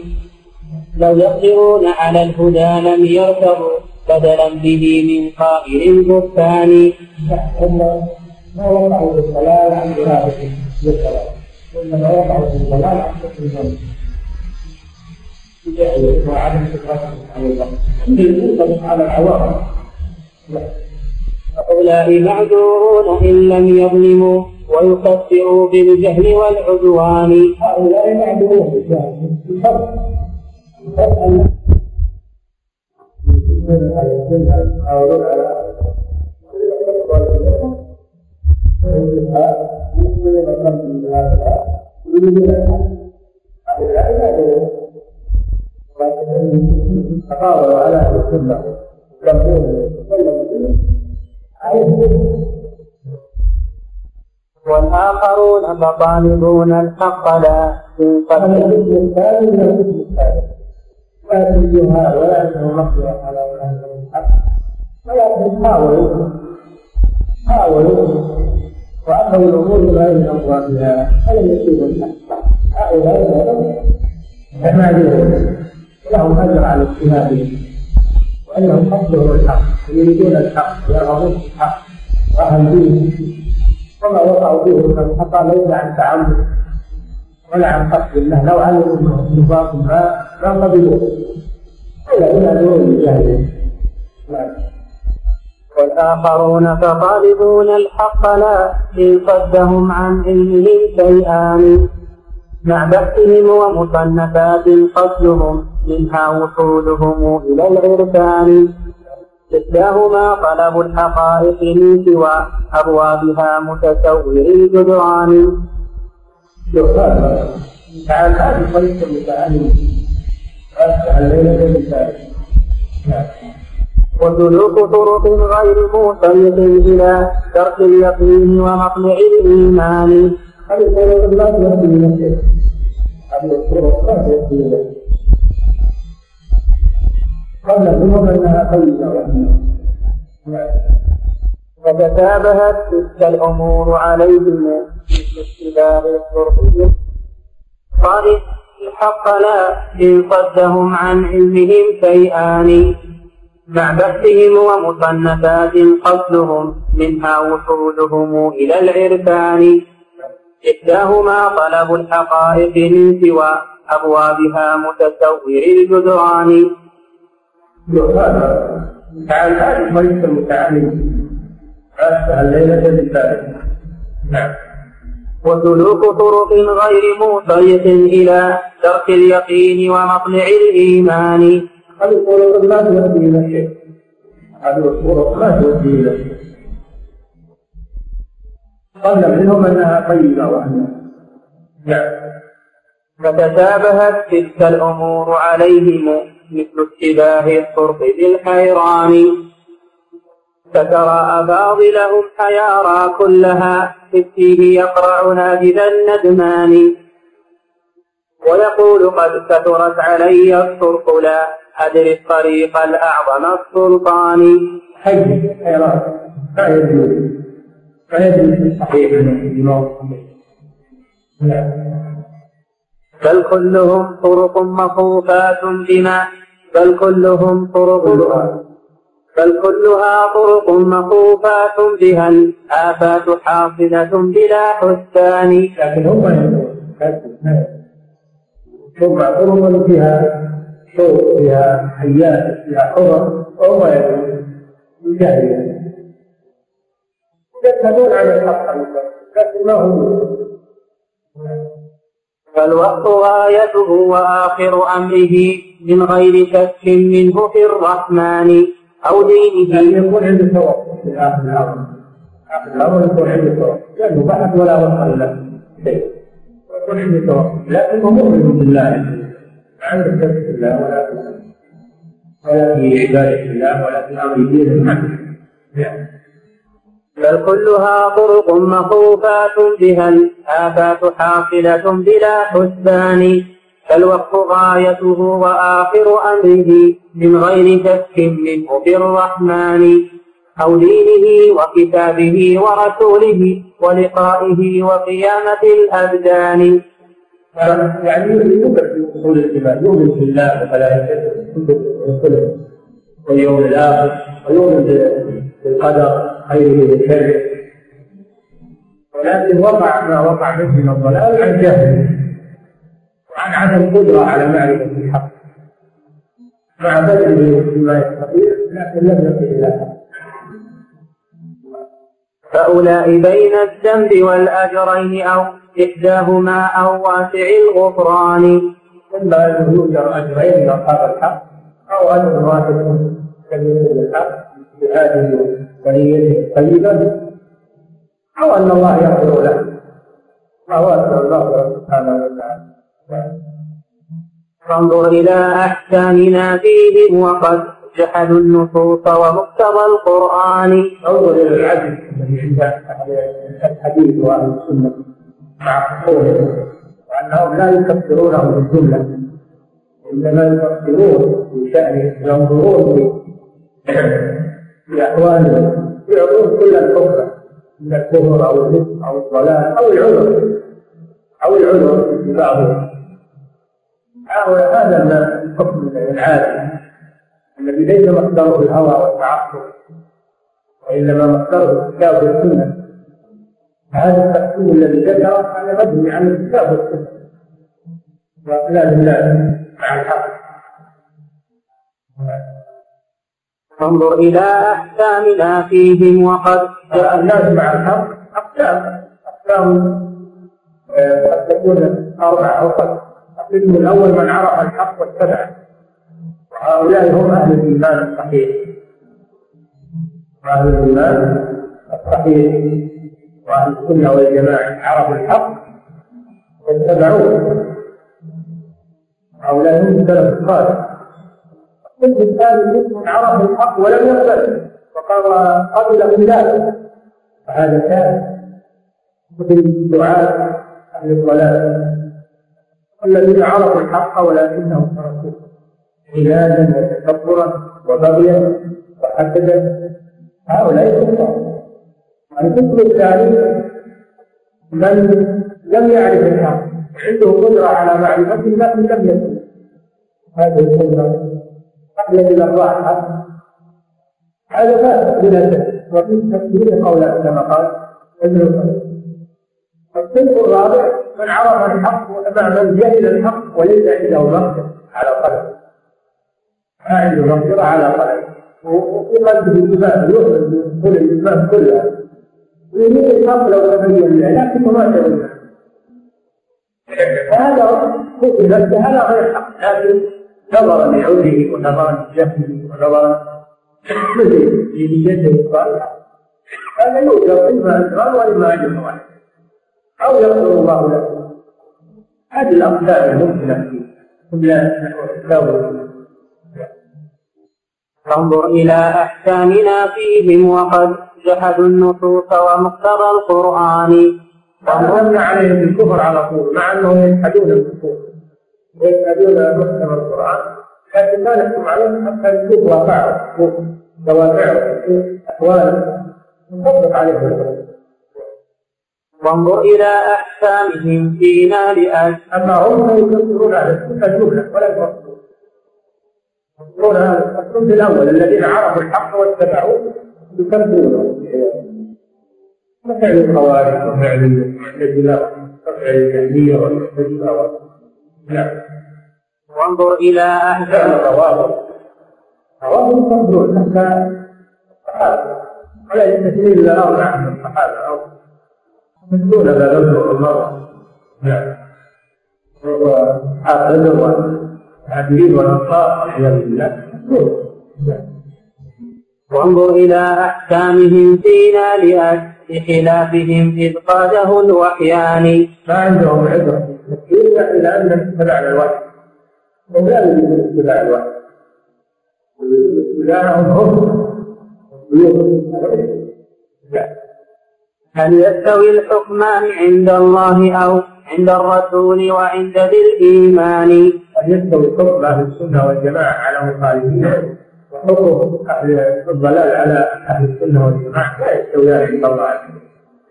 لو يقدرون على الهدى لم يركبوا بدلا به من قائل البستان هم ما وقعوا بالضلال عن إرادتهم بالضلال وإنما وقعوا بالضلال عن حكم هؤلاء معذورون إن لم يظلموا ويكفروا بالجهل والعدوان. هؤلاء معذورون. بالجهل أهل السنة والآخرون فطالبون الحق لا من لا تنجوها ولا انه مقدره على ولا الحق ولكن حاولوا حاولوا واخذوا الأمور بغير فلم يصيبوا الحق هؤلاء لهم اجر على اجتهادهم وانهم قصدهم الحق يريدون الحق ويرغبون في الحق واهل دين وما وقعوا فيه من الخطا ليس عن تعمد ولا عن قصد الله لو علموا أنه باطل ما ما قبلوه. إلا إلى نور الجاهلين والآخرون فطالبون الحق لا إن صدهم عن علمهم شيئان. مع بحثهم ومصنفات قصدهم منها وصولهم إلى العرفان إحداهما طلب الحقائق من سوى أبوابها متسور الجدران يقال تعال هذه طريقة المتعلم وسلوك طرق غير موصلة إلى ترك اليقين ومطلع الإيمان. هذه الطرق لا تؤدي إلى الطرق لا تؤدي إلى قبل الأمم أنها طيبة فتشابهت تلك الأمور عليهم مثل اشتباه القرب قال الحق لا إن صدهم عن علمهم شيئان مع بحثهم ومصنفات قصدهم منها وصولهم إلى العرفان. إحداهما طلب الحقائق من سوى أبوابها متسور الجدران. تعال المتعلم. أشبه الليلة نعم. وسلوك طرق غير موصية إلى ترك اليقين ومطلع الإيمان. هذه الطرق لا تؤدي إلى شيء. هذه الطرق لا تؤدي إلى شيء. قال منهم أنها طيبة وأنها. نعم. فتشابهت تلك الأمور عليهم. مثل اشتباه الطرق بالحيران فترى فاضلهم حيارى كلها فيه يقرع ناجذ الندمان. ويقول قد كثرت علي الطرق لا أدري الطريق الأعظم السلطان. حي حيران لا يدري لا يدري صحيح بل كلهم طرق مخوفات بما بل كلهم طرق بل كلها طرق مخوفات بها. الآفات حاصلة بلا حسان لكن هم ثم طرق فيها صوت فيها حيات فيها حرم وهم يجاهدون يشهدون على الحق. لكن ما هم فالوقت غايته وآخر أمره من غير شك منه في الرحمن أو دينه. يكون عنده توقف في آخر الأمر آخر الأمر يكون عنده توقف. لأنه بحث ولا وصل له شيء يكون عنده توقف. لكنه مؤمن بالله. عنده شك في الله ولا ولا في عبادة الله ولا في أمر دينه. بل كلها طرق مخوفات بها الآفات حاصلة بلا حسبان. فالوقف غايته وآخر أمره من غير شك منه في الرحمن. أو دينه وكتابه ورسوله ولقائه وقيامة الأبدان. يعني يؤمن بأصول الإيمان يؤمن بالله وملائكته واليوم الآخر ويؤمن بالقدر خيره وشره ولكن وقع ما وقع به من الضلال عن جهل وعن عدم قدرة على معرفة الحق. مع بذله بما يستطيع لكن لم يصل إلى الحق فأولئك بين الذنب والأجرين أو إحداهما أو واسع الغفران. إما أن يؤجر أجرين لأصحاب الحق أو أجر واحد كبير الحق بهذه ونيته الطيبة أو أن الله يغفر له. أو أن الله سبحانه وتعالى. فانظر إلى أحكامنا فيهم وقد جحدوا النصوص ومقتضى القرآن. انظر إلى العدل. الذي عند الحديث وأهل السنة. مع قولهم وأنهم لا يكفرونه بالجملة. إنما يكفرون بشأن ينظرون في أحوالهم يعطون كل الحكم من الكفر أو الرزق أو الضلال أو العذر. أو العذر في بعضهم. هذا الحكم العادي الذي ليس مصدره الهوى والتعصب وإنما مصدره الكتاب والسنة. هذا التقسيم الذي ذكره هذا مبني على الكتاب والسنة. واقلال الناس مع الحق. انظر إلى أحكامنا فيهم وقد الناس مع الحق. أقسام. أقسام آه، قد تكون أربعة أو خمسة القسم الأول من عرف الحق واتبعه وهؤلاء هم أهل الإيمان الصحيح. أهل الإيمان الصحيح. وأهل السنة والجماعة عرفوا الحق واتبعوه. هؤلاء هم السلف الصالح. القسم الثاني من عرف الحق ولم يقبل وقال قبل خلافه فهذا كان مثل دعاء أهل الضلال. الذين عرفوا الحق ولكنهم تركوه عنادا وتكبرا وبغيا وحسدا. هؤلاء كفار. الكفر الثاني من لم يعرف الحق عنده قدرة على معرفة لكن لم يكن. هذه القدرة قبل إلى الراحة. هذا فاسد بلا شك وفي تفسير قولا كما قال ابن القيم. الصنف الرابع من عرف الحق ومع من جهل الحق وليس عنده مقدرة على قلبه. ما عنده مقدرة على قلبه. وفي قلبه الإيمان يؤمن بكل الإيمان كلها ويريد الحق لو تبين له لكنه ما تبين فهذا قتل هذا غير حق لكن نظرا لعذره ونظرا لجهله ونظرا لنيته الصالحه هذا يوجد اما اجران واما اجر واحد أو يغفر الله له هذه الاقدام الممكنه في فانظر إلى أحكامنا فيهم وقد جحدوا النصوص ومقتضى القرآن. وأنزلنا عليهم الكفر على طول مع أنهم يجحدون الكفر. ويجحدون محكم القرآن. لكن لا نحكم عليهم حتى نشوف واقعهم دوافعهم أحوالهم نطبق عليهم وانظر إلى أحكامهم فينا لأجل أما هم فيكفرون على السنة جملة ولا يفصلون هذا الصنف الأول الذين عرفوا الحق واتبعوه. يكذبونه فعل الخوارج وفعل المعتزلة وفعل الجهمية والمعتزلة نعم. وانظر إلى أهل الروابط روابط تنظر حتى الصحابة ولا يستثني إلا أربعة من الصحابة أو من دون ذا نذكر المرأة نعم وأصحاب بدر والأنصار والعياذ بالله وانظر إلى أحكامهم فينا لأجل بخلافهم إذ قاده الوحيان. ما عندهم عبرة إلا أن اتبعنا الوحي. اتباع الوحي اتباعهم هم هل يستوي الحكمان عند الله أو عند الرسول وعند ذي الإيمان؟ هل يستوي حكم أهل السنة والجماعة على مخالفين؟ وحكم أهل الضلال على أهل السنة والجماعة لا يستويان عند الله.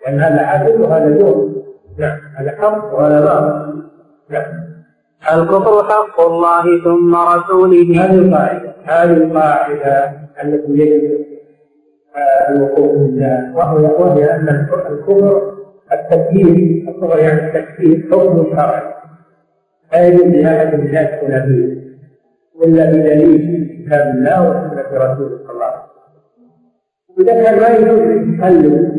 لأن هذا عدل وهذا جور نعم هذا حق وهذا باطل. نعم. الكفر حق الله ثم رسوله. هذه القاعدة هذه القاعدة التي يجب آه، الوقوف بالله وهي أن الكفر التكفير الكفر يعني التكفير حكم شرعي. لا يجوز لأحد من الناس فيه إلا بدليل كتاب الله وسنة رسوله صلى الله عليه وسلم. إذا كان ما يجوز يحلل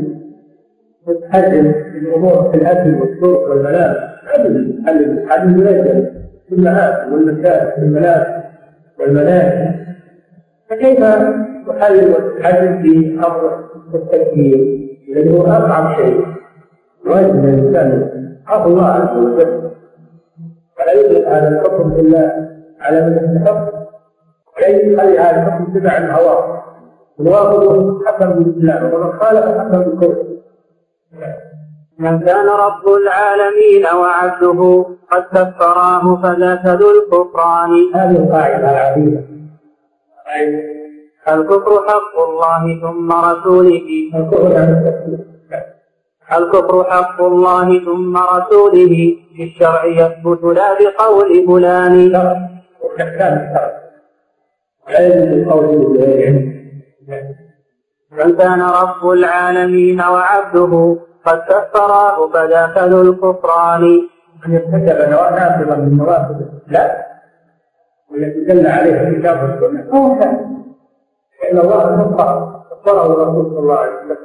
تتحلل الأمور في الأكل والشرب والملابس ما يجوز تحلل الحلل ليس في المآكل والمساجد والملابس والمنازل فكيف تحلل وتحلل في أمر التكفير؟ الذي هو اصعب شيء. واجب الانسان عفو الله عز وجل. فلا يطلق هذا الحكم إلا على من استحق ولا يخلي هذا الحكم تبع الهوى. الواقع حكم بالاسلام ومن خالف حكم بالكفر من كان رب العالمين وعبده قد كفراه فذاك ذو الكفران هذه القاعدة العظيمة. الكفر حق الله ثم رسوله. الكفر حق الله. ثم رسوله. في الشرع يثبت لا بقول فلان. من كان رب العالمين وعبده قد كفراه ذو الكفران. من ارتكب نافذا من نوافذ. لا. والتي دل عليها الكتاب والسنة فهو كافر لأن الله كفر كفره الرسول صلى الله عليه وسلم.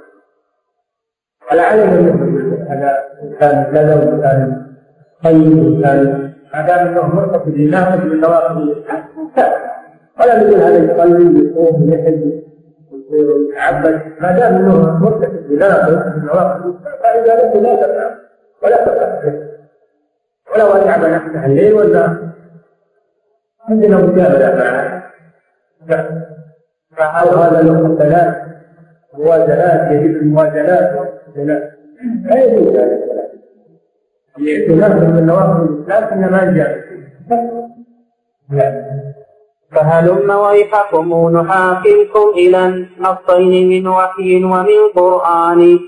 على علم انه هذا انسان كذا وانسان طيب وانسان ما دام أنه مرتكب ينافذ من نوافذ. الاسلام ولا نقول هذا يصلي ويصوم ويحج ويتعبد ما دام إنه مرتكب بناقض من نواقض فإذا له لا تفعل ولا تفعل. ولو اتعب نفسه الليل ولا عندنا مجاهده معه فهل هذا له قتلات موازنات يجب الموازنات لا يجوز ذلك. الاعتناق نواقض الإسلام إنما جاء فهلم ويحكم نحاكمكم إلى النصين من وحي ومن قرآن.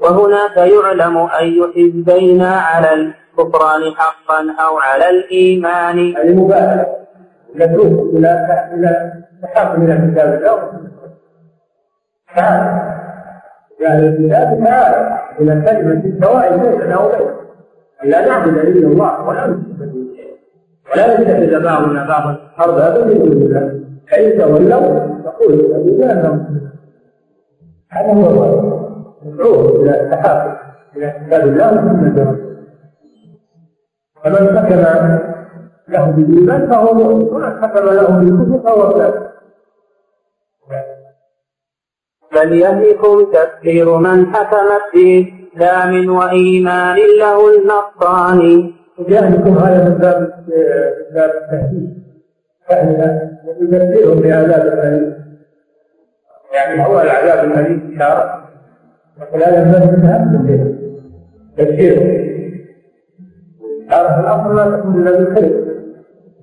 وهناك يعلم أي حزبين على الكفران حقا أو على الإيمان. المبالغة ندعوه إلى إلى تحاكم إلى كتاب الله تعالى يعني الكتاب تعالى إلى كلمة السواء بيننا وبينه أن لا نعبد إلا الله ولا نشرك ولا يتخذ بعضنا بعضا. أربابا من دون الله. فإن تولوا؟ فقولوا أبينا أنهم هذا هو الواجب ندعوه إلى التحاكم إلى كتاب الله وسنة رسوله فمن حكم له بالإيمان فهو مؤمن. ومن حكم له بالكفر فهو كافر. بل يهلكم تكفير من حكمت بإسلام وإيمان له النصراني. جهلكم هذا من باب من باب التهديد. فإن يبشرهم بعذاب أليم. يعني هو العذاب الأليم إشارة. يقول هذا من باب التهديد. تبشيرهم إشارة الأصل لا تكون إلا بالخير.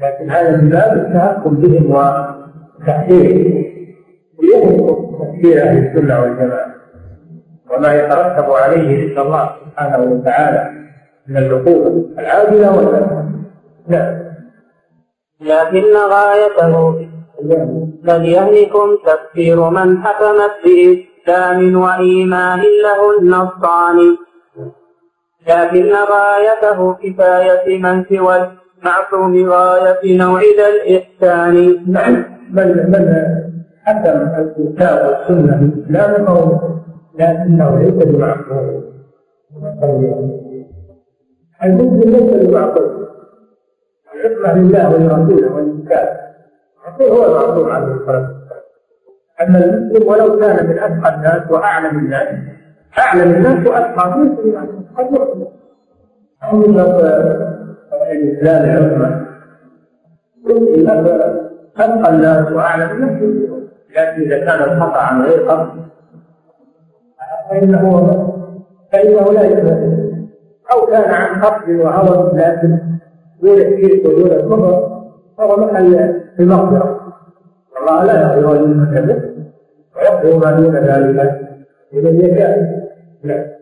لكن هذا من باب التهكم بهم وتحقيرهم ويهم تفكير أهل السنة والجماعة. وما يترتب عليه عند الله سبحانه وتعالى. من العقوبة العاجلة والآجلة نعم لكن غايته بل يهلكم تكفير من حكمت بإسلام وإيمان له النصراني. لكن غايته كفاية من سوى المعصوم غاية نوع ذا الإحسان. نعم. من من حكم الكتاب والسنة بالإسلام فهو لكنه ليس بمعصوم. المسلم ليس بمعصوم الحكمة لله ولرسوله وللكتاب الرسول هو المعصوم عليه الصلاة والسلام. أما المسلم ولو كان من أتقى الناس وأعلم الناس. أعلم الناس وأتقى بمعصوم قد أو من الإسلام العظمى. أتقى الناس وأعلم الناس. لكن إذا كان الخطأ عن غير قصد فإنه فإنه لا يثبت أو كان عن قصد وهوى لكن دون الشرك ودون الكفر فهو محل المغفرة. الله لا يغفر كذب ويغفر ما دون ذلك لمن يشاء لا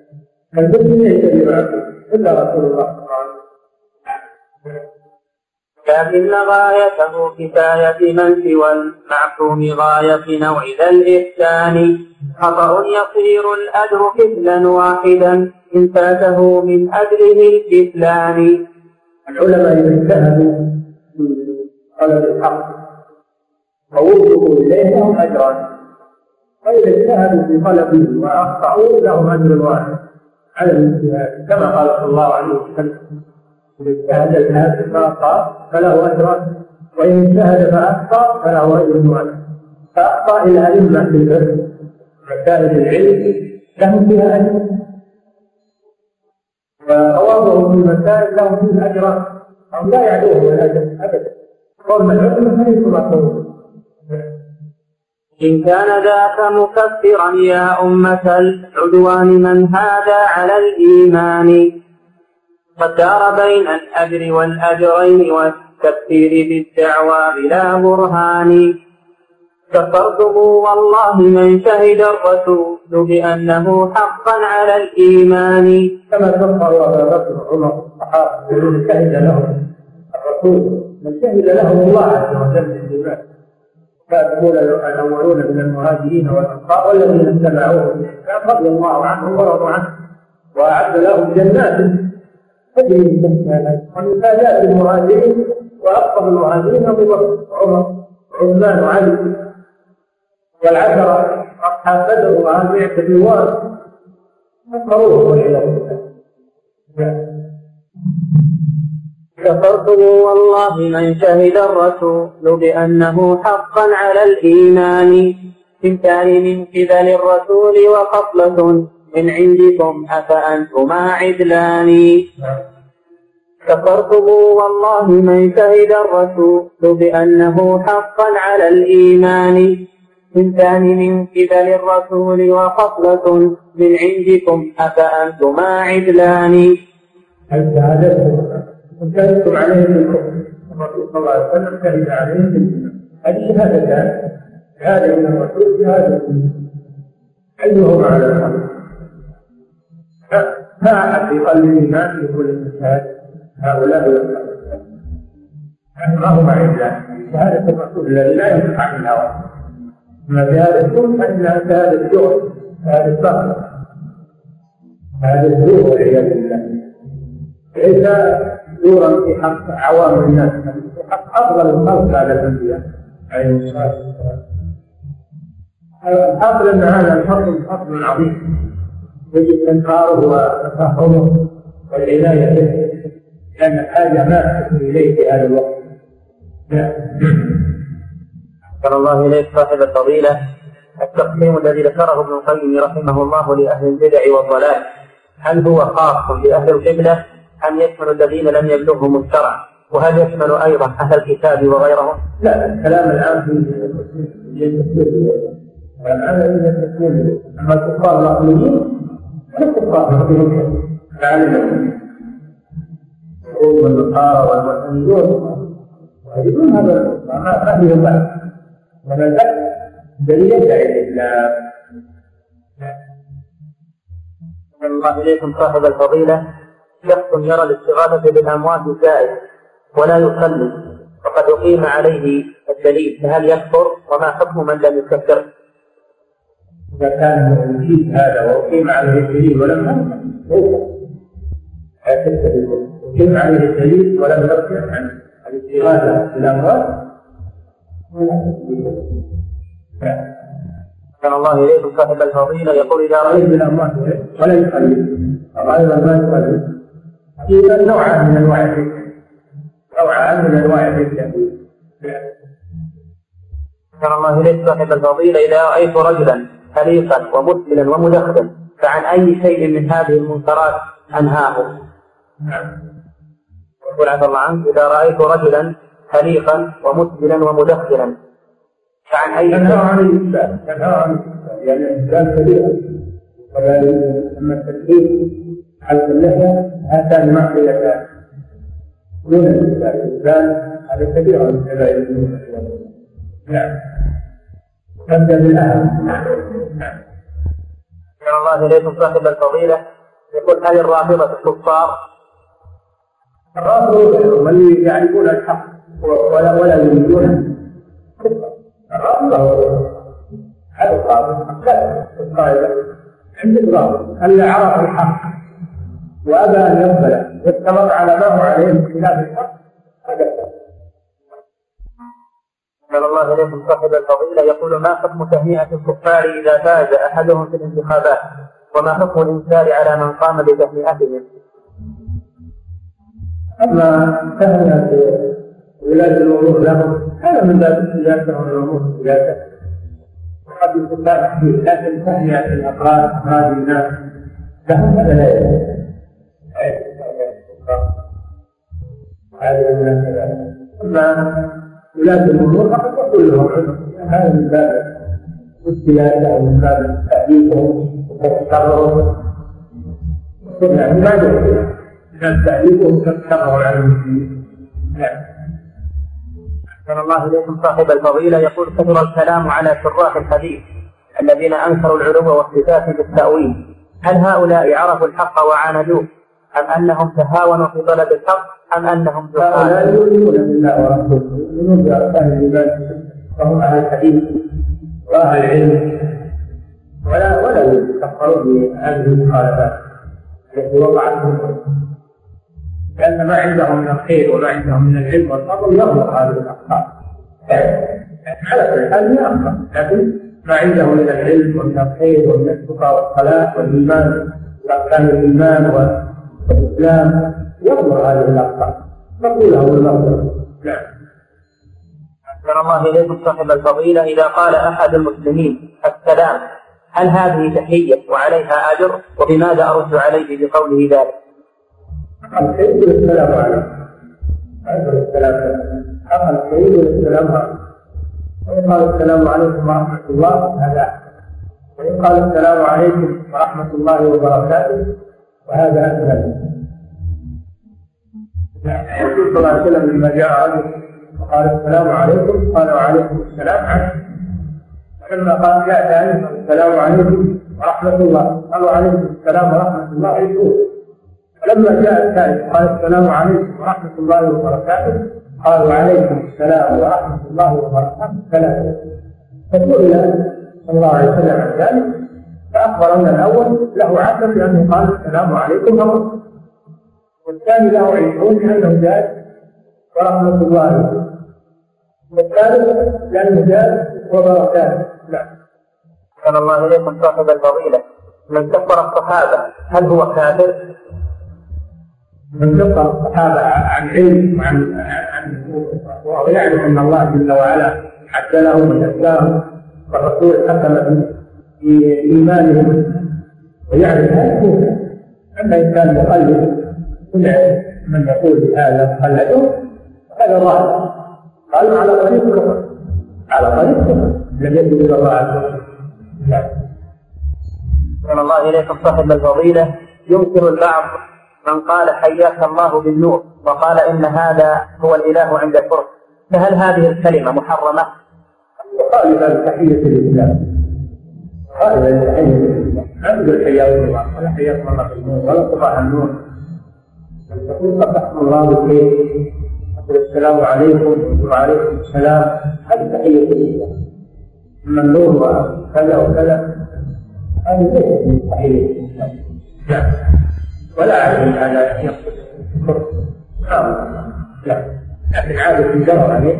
فالمسلم ليس بمعصوم إلا رسول الله صلى الله عليه وسلم. لكن غايته كفاية من سوى المعصوم غاية نوع ذا الإحسان. خطأ يصير الأجر كفلا واحدا إن فاته من أجره الكفلان العلماء إذا اجتهدوا طلب الحق ووفقوا إليه لهم أجران. وإذا اجتهدوا في طلبه وأخطأوا لهم أجر واحد. على الاجتهاد كما قال صلى الله عليه وسلم إذا اجتهد الهادي فأخطأ فله أجران وإن اجتهد فأخطأ فله أجر واحد فأخطأ إلى أئمة في الفقه مسائل العلم لهم فيها أجر. وأواضعوا في المسائل لهم فيه أجران أو لا يعدوهم الأجر أبدا. قول من العلم فليس مقبول إن كان ذاك مكفرا يا أمة العدوان من هذا على الإيمان؟ قد دار بين الأجر والأجرين والتكفير بالدعوى بلا برهان. كفرتم والله من شهد الرسول بأنه حقا على الإيمان. كما كفر بكر وعمر الصحابة الذين شهد لهم الرسول من شهد لهم الله عز وجل بالإيمان. السابقون الأولون من المهاجرين والأنصار والذين اتبعوهم رضي الله عنهم ورضوا عنه وأعد لهم جنات. تحتها ومن سادات المهاجرين وأفضل المهاجرين أبو بكر وعمر وعثمان وعلي والعشرة أصحاب بدر وأربعة الرواة نصروه والعياذ بالله كفرتم والله من شهد الرسول بأنه حقا على الإيمان. ثنتان من قبل الرسول وخصلة من عندكم أفأنتما عدلان كفرتم والله من شهد الرسول بأنه حقا على الإيمان. اثنتان من قبل الرسول وخصلة من عندكم أفأنتما عدلان هل كذبتم عليه بالكفر الرسول صلى الله عليه وسلم شهد عليه بالإيمان هذه شهادتان من الرسول؟ شهادة. أيهما على الحق؟ أحد في قلب الإيمان يقول المشاهد هؤلاء ما هو إلا شهادة الرسول الذي لا ينطق عن الهوى. أما شهادة فإنها شهادة جهد شهادة فقر هذا الزور والعياذ بالله. ليس زورا في حق عوام الناس في حق أفضل الخلق على الأنبياء عليهم الصلاة والسلام. الحاصل ان هذا الفضل فضل عظيم. يجب انكاره وتفهمه والعناية به لأن الحاجة ما تكون إليه في هذا الوقت. نعم الله إليك صاحب الفضيلة. التقسيم الذي ذكره ابن القيم رحمه الله لأهل البدع والضلال هل هو خاص بأهل القبلة أم يشمل الذين لم يبلغهم الشرع؟ وهل يشمل أيضا أهل الكتاب وغيرهم؟ لا الكلام الآن في الآن التسليم أما الكفار العقليين ويقولون هذا ما فيهم بأس ولا الله إليكم صاحب الفضيلة شخص يرى الاستغاثة بالأموات جائز ولا يصلي وقد أقيم عليه الدليل فهل يكفر وما حكم من لم يكفر؟ إذا كان يجيب هذا وأقيم عليه الدليل ولم يكفر أقيم عليه الدليل ولم يكفر عن الاستغاثة بالأموات أحسن الله إليكم صاحب الفضيلة يقول إذا رأيت من الأموات ولا يصلي أيضا ما يصلي إذا نوعا من أنواع نوعا من أنواع الردة أحسن الله إليك صاحب الفضيلة إذا رأيت رجلا خليقا ومسلما ومدخنا فعن أي شيء من هذه المنكرات أنهاه. يقول عفى الله عنك إذا رأيت رجلا خليقا ومسلما ومدخنا فعن أي ينهى عن الإسلام ينهى عن يعني الإسلام كبيرة وكذلك أما التكليف حلق اللحية هاتان معصيتان الإسلام؟ الإسلام هذا كبيرة من كبائر نعم. تبدأ بالأهم. نعم. الله إليكم صاحب الفضيلة. يقول هل الرافضة الكفار؟ الرافضة من يعرفون الحق ولا ولا يريدونه هذا القاضي القاعدة عند القاضي اللي عرف الحق. وأبى أن يقبله واتفق على ما هو عليه من خلاف الحق. هذا قال الله إليكم صاحب الفضيلة يقول ما حكم تهنئة الكفار إذا فاز أحدهم في الانتخابات؟ وما حكم الإنكار على من قام بتهنئتهم؟ أما تهنئة ولاة الأمور لهم هذا من باب سياسة الأمور سياسة وقد يكون لا لكن تهنئة الأفراد أفراد الناس. لهم هذا لا يجوز. المسألة أما ولاة الأمور فقد يكون لهم هذا من باب السياسة أو من باب تأديبهم وتكررهم يعني ما يجوز إذا تأديبهم تكرروا على المسلمين. نعم. أحسن الله إليكم صاحب الفضيلة. يقول كثر الكلام على شراح الحديث الذين أنكروا العلو والصفات بالتأويل. هل هؤلاء عرفوا الحق وعاندوه؟ أم أنهم تهاونوا في طلب الحق أم أنهم لا يؤمنون بالله ورسوله يؤمنون بأركان الإيمان. وهم أهل الحديث وأهل العلم. ولا ولا يكفرون بهذه المخالفات. التي وقعت لأن ما عندهم من الخير وما عندهم من العلم والفضل يغلق هذه الأخطاء. على كل حال هي أخطاء. لكن ما عندهم من العلم ومن الخير ومن التقى والصلاة والإيمان وأركان الإيمان والإسلام يغلق هذه الأخطاء نقول له المغفرة نعم. أحسن الله إليكم صاحب الفضيلة إذا قال أحد المسلمين السلام هل هذه تحية وعليها أجر؟ وبماذا أرد عليه بقوله ذلك؟ الخير السلام عليكم السلام أما الخير السلام عليكم وإن قال السلام عليكم ورحمة الله هذا وإن قال السلام عليكم ورحمة الله وبركاته وهذا أسهل الرسول صلى الله عليه وسلم لما جاء رجل قال السلام عليكم قال وعليكم السلام عنه فلما قال لا ثاني السلام عليكم ورحمة الله. قال وعليكم السلام ورحمة الله. يقول فلما جاء الثالث قال السلام عليكم ورحمة الله وبركاته. قال وعليكم السلام ورحمة الله وبركاته. ثلاثة فسئل صلى الله عليه وسلم عن ذلك. فأخبر أن الأول له عشر لأنه قال السلام عليكم فقط. والثاني له عشرون لأنه زاد ورحمة الله والثالث لأنه زاد وبركاته. نعم. كان الله إليكم صاحب الفضيلة. من كفر الصحابة هل هو كافر؟ من كفر الصحابة عن علم وعن عن وهو يعلم أن الله جل وعلا حتى لهم الإسلام والرسول حكم في إيمانهم ويعرف هذا أما إنسان يقلد كل من يقول بهذا قلده هذا ضال قالوا على طريق الكفر على طريق الكفر لم يجد إلى الله عز وجل. نعم. كان الله إليكم صاحب الفضيلة ينكر البعض من قال حياك الله بالنور وقال إن هذا هو الإله عند الفرس. فهل هذه الكلمة محرمة؟ وقال تحية الإسلام تحية الإسلام لا تقول حياك الله. ولا حياك الله. بالنور ولا صباح النور. تقول قبحكم الله بالخير السلام عليكم. وعليكم السلام. هذه تحية الإسلام أما النور وكذا وكذا هذه ليست من تحية الإسلام ولا أعلم هذا يقصد الكفر. لا. لكن عادة جرى عليه.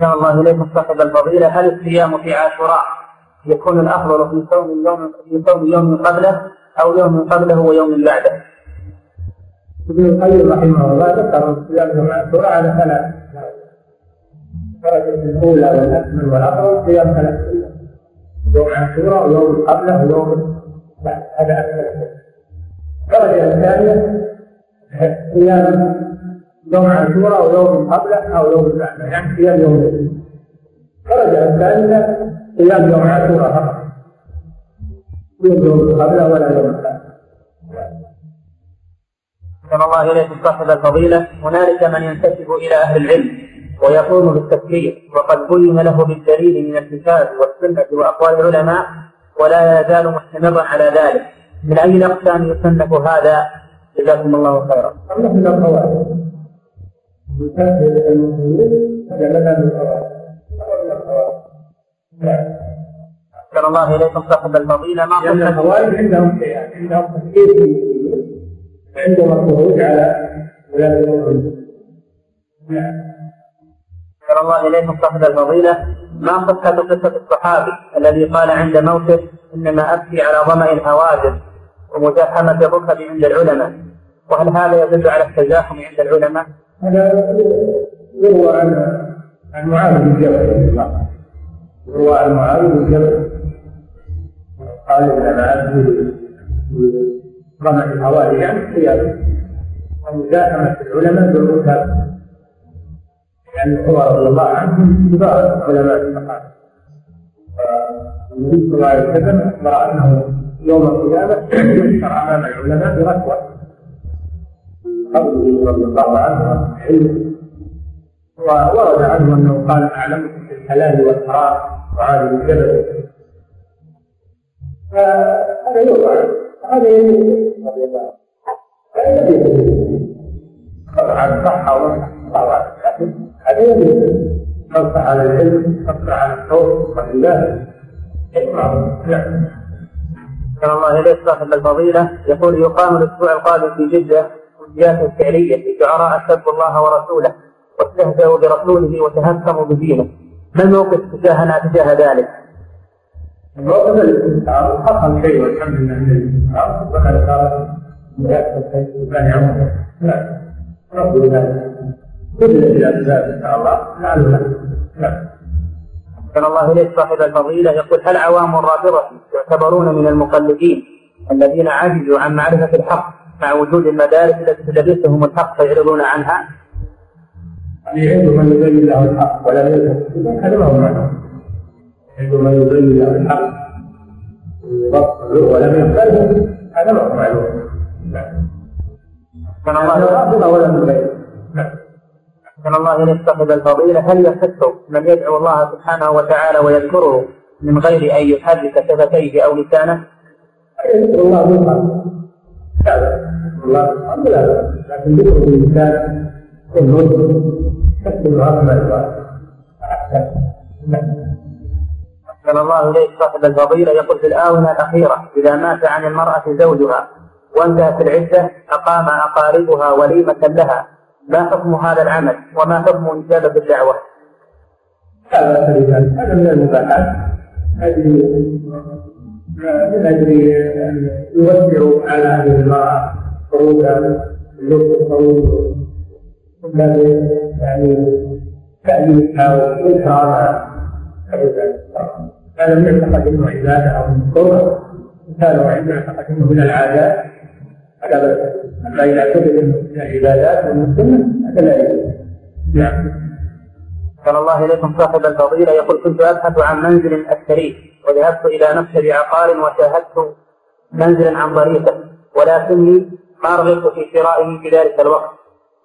كان الله إليكم صاحب الفضيلة. هل الصيام في عاشوراء؟ يكون الأفضل في صوم يوم في صوم يوم قبله أو يوم قبله ويوم بعده؟ ابن القيم رحمه الله ذكر الصيام يوم عاشوراء على ثلاث الدرجة الأولى والأكمل والأفضل صيام ثلاث يوم عاشوراء ويوم قبله ويوم بعد. هذا أكمل الدرجة الثانية صيام يوم عاشوراء ويوم قبله أو يوم بعده. يعني صيام يوم. الدرجة الثالثة صيام يوم عاشوراء فقط يوم قبله ولا يوم بعده كما الله إليكم صاحب الفضيلة. هنالك من ينتسب إلى أهل العلم ويقوم بالتفكير وقد بين له بالدليل من الكتاب والسنة وأقوال العلماء ولا يزال مستمرا على ذلك. من أي أقسام يصنف هذا؟ جزاكم الله خيرا. الله من القواعد يسهل المسلمين هذا لنا من القواعد أحسن الله إليكم صاحب الفضيلة ما لأن الخوارج عندهم شيئان عندهم تفكير في عندهم الخروج على ولاة الأمور. نعم أحسن الله إليكم صاحب الفضيلة ما صحة قصة الصحابي الذي قال عند موته إنما أبكي على ظمأ الهواجر ومزاحمة الركب عند العلماء؟ وهل هذا يدل على التزاحم عند العلماء؟ هذا يروى عن عن معاذ بن جبل يروى عن معاذ بن جبل. قال ابن معاذ ظمأ الهواجر يعني قيادة ومزاحمة العلماء بالركب يعني عمر رضي الله عنه كبار علماء الصحابه النبي صلى الله عليه وسلم أخبر أنه يوم القيامة يحشر أمام العلماء بركوه قبله رضي الله عنه علم وورد عنه أنه قال اعلمكم بالحلال والحرام. وعاد بن جبل فهذا يوقع هذا هذا يجوز حرص على العلم على الخوف الله إليه صاحب الفضيلة. يقول يقام الأسبوع القادم في جدة أمنيات فعلية لشعراء سبوا الله ورسوله واستهزأوا برسوله وتهكموا بدينه. ما الموقف تجاهنا تجاه ذلك؟ الموقف الاستنكار حصل شيء والحمد لله من الاستنكار وقد صار مجاهد عمر لا رب ذلك مثل الاسباب ان شاء الله لعله نعم كان الله. إليه صاحب الفضيلة. يقول هل عوام الرافضة يعتبرون من المقلدين الذين عجزوا عن معرفة الحق مع وجود المدارس التي تدرسهم الحق فيعرضون عنها؟ يعد من يبين له الحق ولا يلتفت هذا ما هو معنى. يعد من يبين له الحق. ولم يقبله هذا ما هو معلوم كان الله الرافضة ولا يبين من الله إليك صاحب الفضيلة هل يحث من يدعو الله سبحانه وتعالى ويذكره من غير أن يحرك شفتيه أو لسانه؟ يذكر الله بالقلب هذا الله لا. لكن ذكره باللسان والنطق تكتب أكمل أحسن الله إليك صاحب الفضيلة. يقول في الآونة الأخيرة إذا مات عن المرأة زوجها وانتهت العدة أقام أقاربها وليمة لها. ما حكم هذا العمل؟ وما حكم إجابة الدعوة؟ هذا هذا من المباحات هذه من أجل أن يوسعوا على هذه المرأة خروجها اللبس الطويل يعني تأليفها كان من يعتقد انه عباده أو من قرب كان وعند يعتقد انه من العادات هذا بس اما اذا اعتقد انه من العبادات ومن السنة هذا لا يجوز نعم قال الله إليكم صاحب الفضيلة. يقول كنت أبحث عن منزل اشتريه وذهبت إلى مكتب عقار وشاهدت منزلا عن طريقه ولكني ما رغبت في شرائه في ذلك الوقت.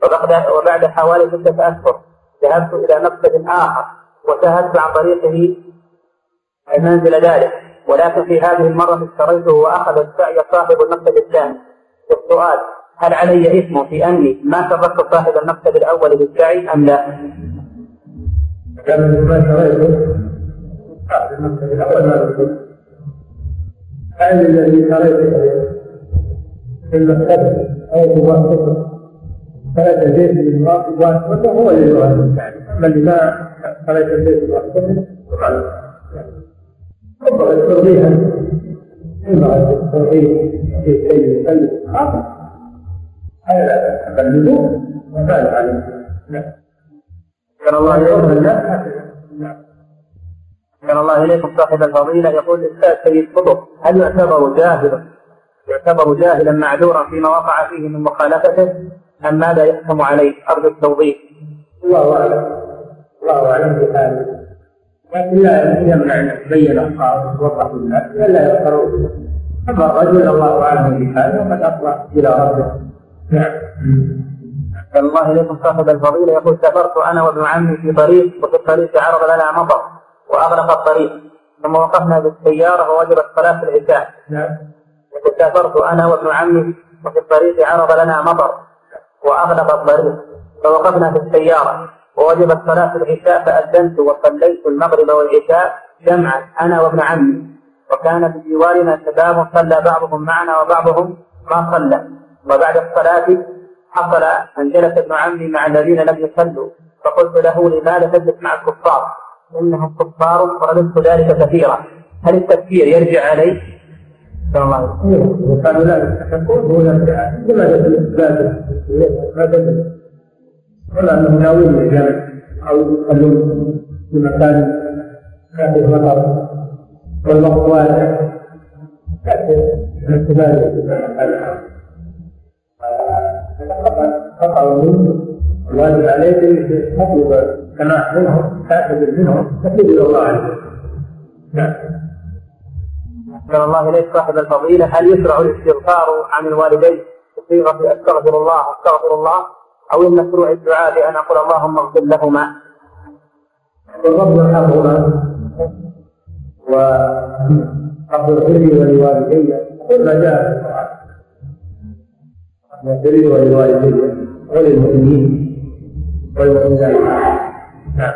وبعد وبعد حوالي ستة أشهر ذهبت إلى مكتب آخر وشاهدت عن طريقه منزل ذلك. ولكن في هذه المرة اشتريته وأخذ السعي صاحب المكتب الثاني. السؤال هل علي إثم في أني ما شرفت صاحب المكتب الأول بالسعي أم لا؟ كان ما شريته صاحب المكتب الأول ما هل الذي شريته في المكتب أو بواسطة فلا البيت من بواسطته هو الذي يؤهل السعي أما اللي ما خرج البيت بواسطته ينبغي التوضيح ينبغي التوضيح في شيء يكلف هذا اللزوم وكان عليه نعم. كان الله إليكم كان الله إليكم صاحب الفضيلة. يقول الأستاذ سيد قطب هل يعتبر جاهلا يعتبر جاهلا معذورا فيما وقع فيه من مخالفته؟ أم ماذا يحكم عليه؟ أرجو التوضيح. الله أعلم. الله أعلم بحاله لكن لا يمنع أن تبين اخطاء وتوضح للناس إلا يذكروا أما الرجل الله أعلم بحاله وقد أفضى إلى ربه. نعم. الله اليكم صاحب الفضيلة. يقول سافرت أنا وابن عمي في طريق وفي الطريق عرض لنا مطر وأغلق الطريق ثم وقفنا بالسيارة ووجبت صلاه العشاء. نعم. يقول سافرت أنا وابن عمي وفي الطريق عرض لنا مطر واغلق الطريق فوقفنا في السيارة. ووجبت صلاة العشاء فأذنت وصليت المغرب والعشاء جمعا أنا وابن عمي. وكان بجوارنا شباب صلى بعضهم معنا وبعضهم ما صلى. وبعد الصلاة حصل أن جلس ابن عمي مع الذين لم يصلوا. فقلت له لماذا تجلس مع الكفار؟ إنهم كفار ورددت ذلك كثيرا. هل التفكير يرجع عليه؟ صلى الله عليه وسلم وكانوا لا يستحقون هو لماذا ما ولا انه ناوي لذلك أو يصلون في مكان فيه مطر والوقت واسع الاحتمال خطأ منه الواجب عليك تطلب سماح منهم تعتذر منهم تتوب إلى الله عز وجل نعم أحسن الله إليك صاحب الفضيلة. هل يشرع الاستغفار عن الوالدين؟ بصيغة أستغفر الله أستغفر الله. أو إن مشروع الدعاء بأن أقول اللهم اغفر لهما. والرب يرحمهما ورب اغفر لي ولوالدي كل ما جاء في القرآن لي ولوالدي وللمؤمنين والمؤمنات نعم.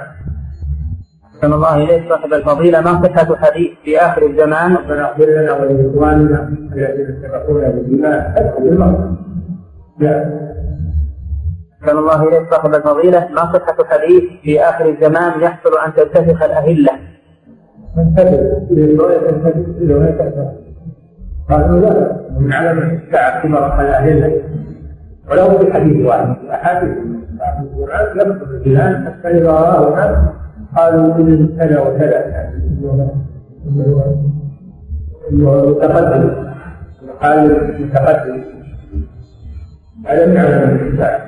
أحسن الله إليك صاحب الفضيلة. ما صحة حديث في آخر الزمان؟ ربنا أغفر لنا ولإخواننا الذين سبقونا بالإيمان. نعم أحسن الله إليك صاحب الفضيلة. ما صحة الحديث في آخر الزمان يحصل أن تنتفخ الأهلة؟ قالوا لا من علامة الساعة كبر الأهلة. ولو في حديث واحد أحاديث القرآن يذكر الإنسان حتى إذا رآه الناس. قالوا إن كذا وكذا. متقدم. قال متقدم. هذا من علامة الساعة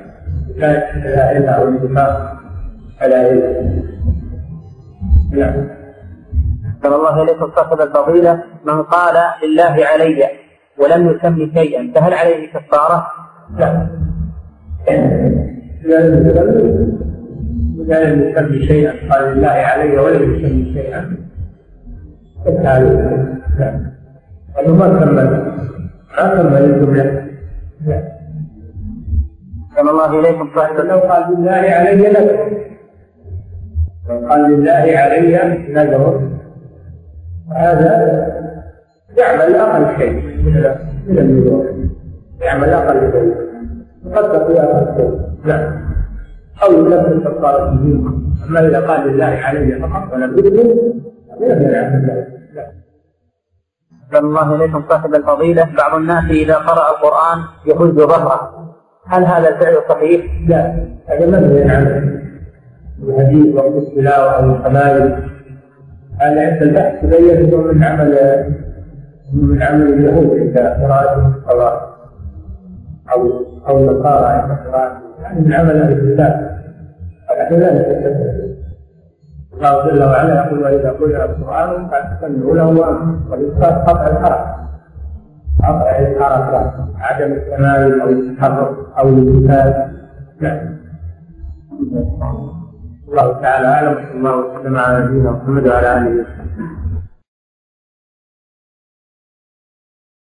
كانت الأئمة أو الاتفاق على علم. نعم. الله إليكم صاحب الفضيلة من قال لله علي ولم يسمي شيئا فهل عليه كفارة؟ لا. لا لم يسمي شيئا قال لله علي ولم يسمي شيئا. لا. هذا ما كمل؟ ما كمل الجملة لا. صلى الله إليكم صاحب لو قال لله علي نذر لو قال لله علي نذر هذا يعمل أقل شيء. من النذور يعمل أقل شيء. يقدر في أقل شيء. نعم أو يلبس كفارة اليمين أما إذا قال لله علي فقط ولم يذكر لم الله إليكم صاحب الفضيلة. بعض الناس إذا قرأ القرآن يهز ظهره. هل هذا الفعل صحيح؟ لا هذا منهي عنه الحديث وقت التلاوة أو الخبائر هذا عند البحث تبين أنه من عمل من عمل اليهود عند قراءة الصلاة أو أو النصارى عند قراءة يعني من عمل أهل الكتاب نحن لا نتكلم الله جل وعلا يقول وإذا قرئ القرآن فاستمعوا له والإسقاط قطع الحرف قطع الحرف عدم التمايل أو التحرك أو الانتفاذ لا الله تعالى أعلم صلى الله وسلم على نبينا محمد وعلى آله وصحبه.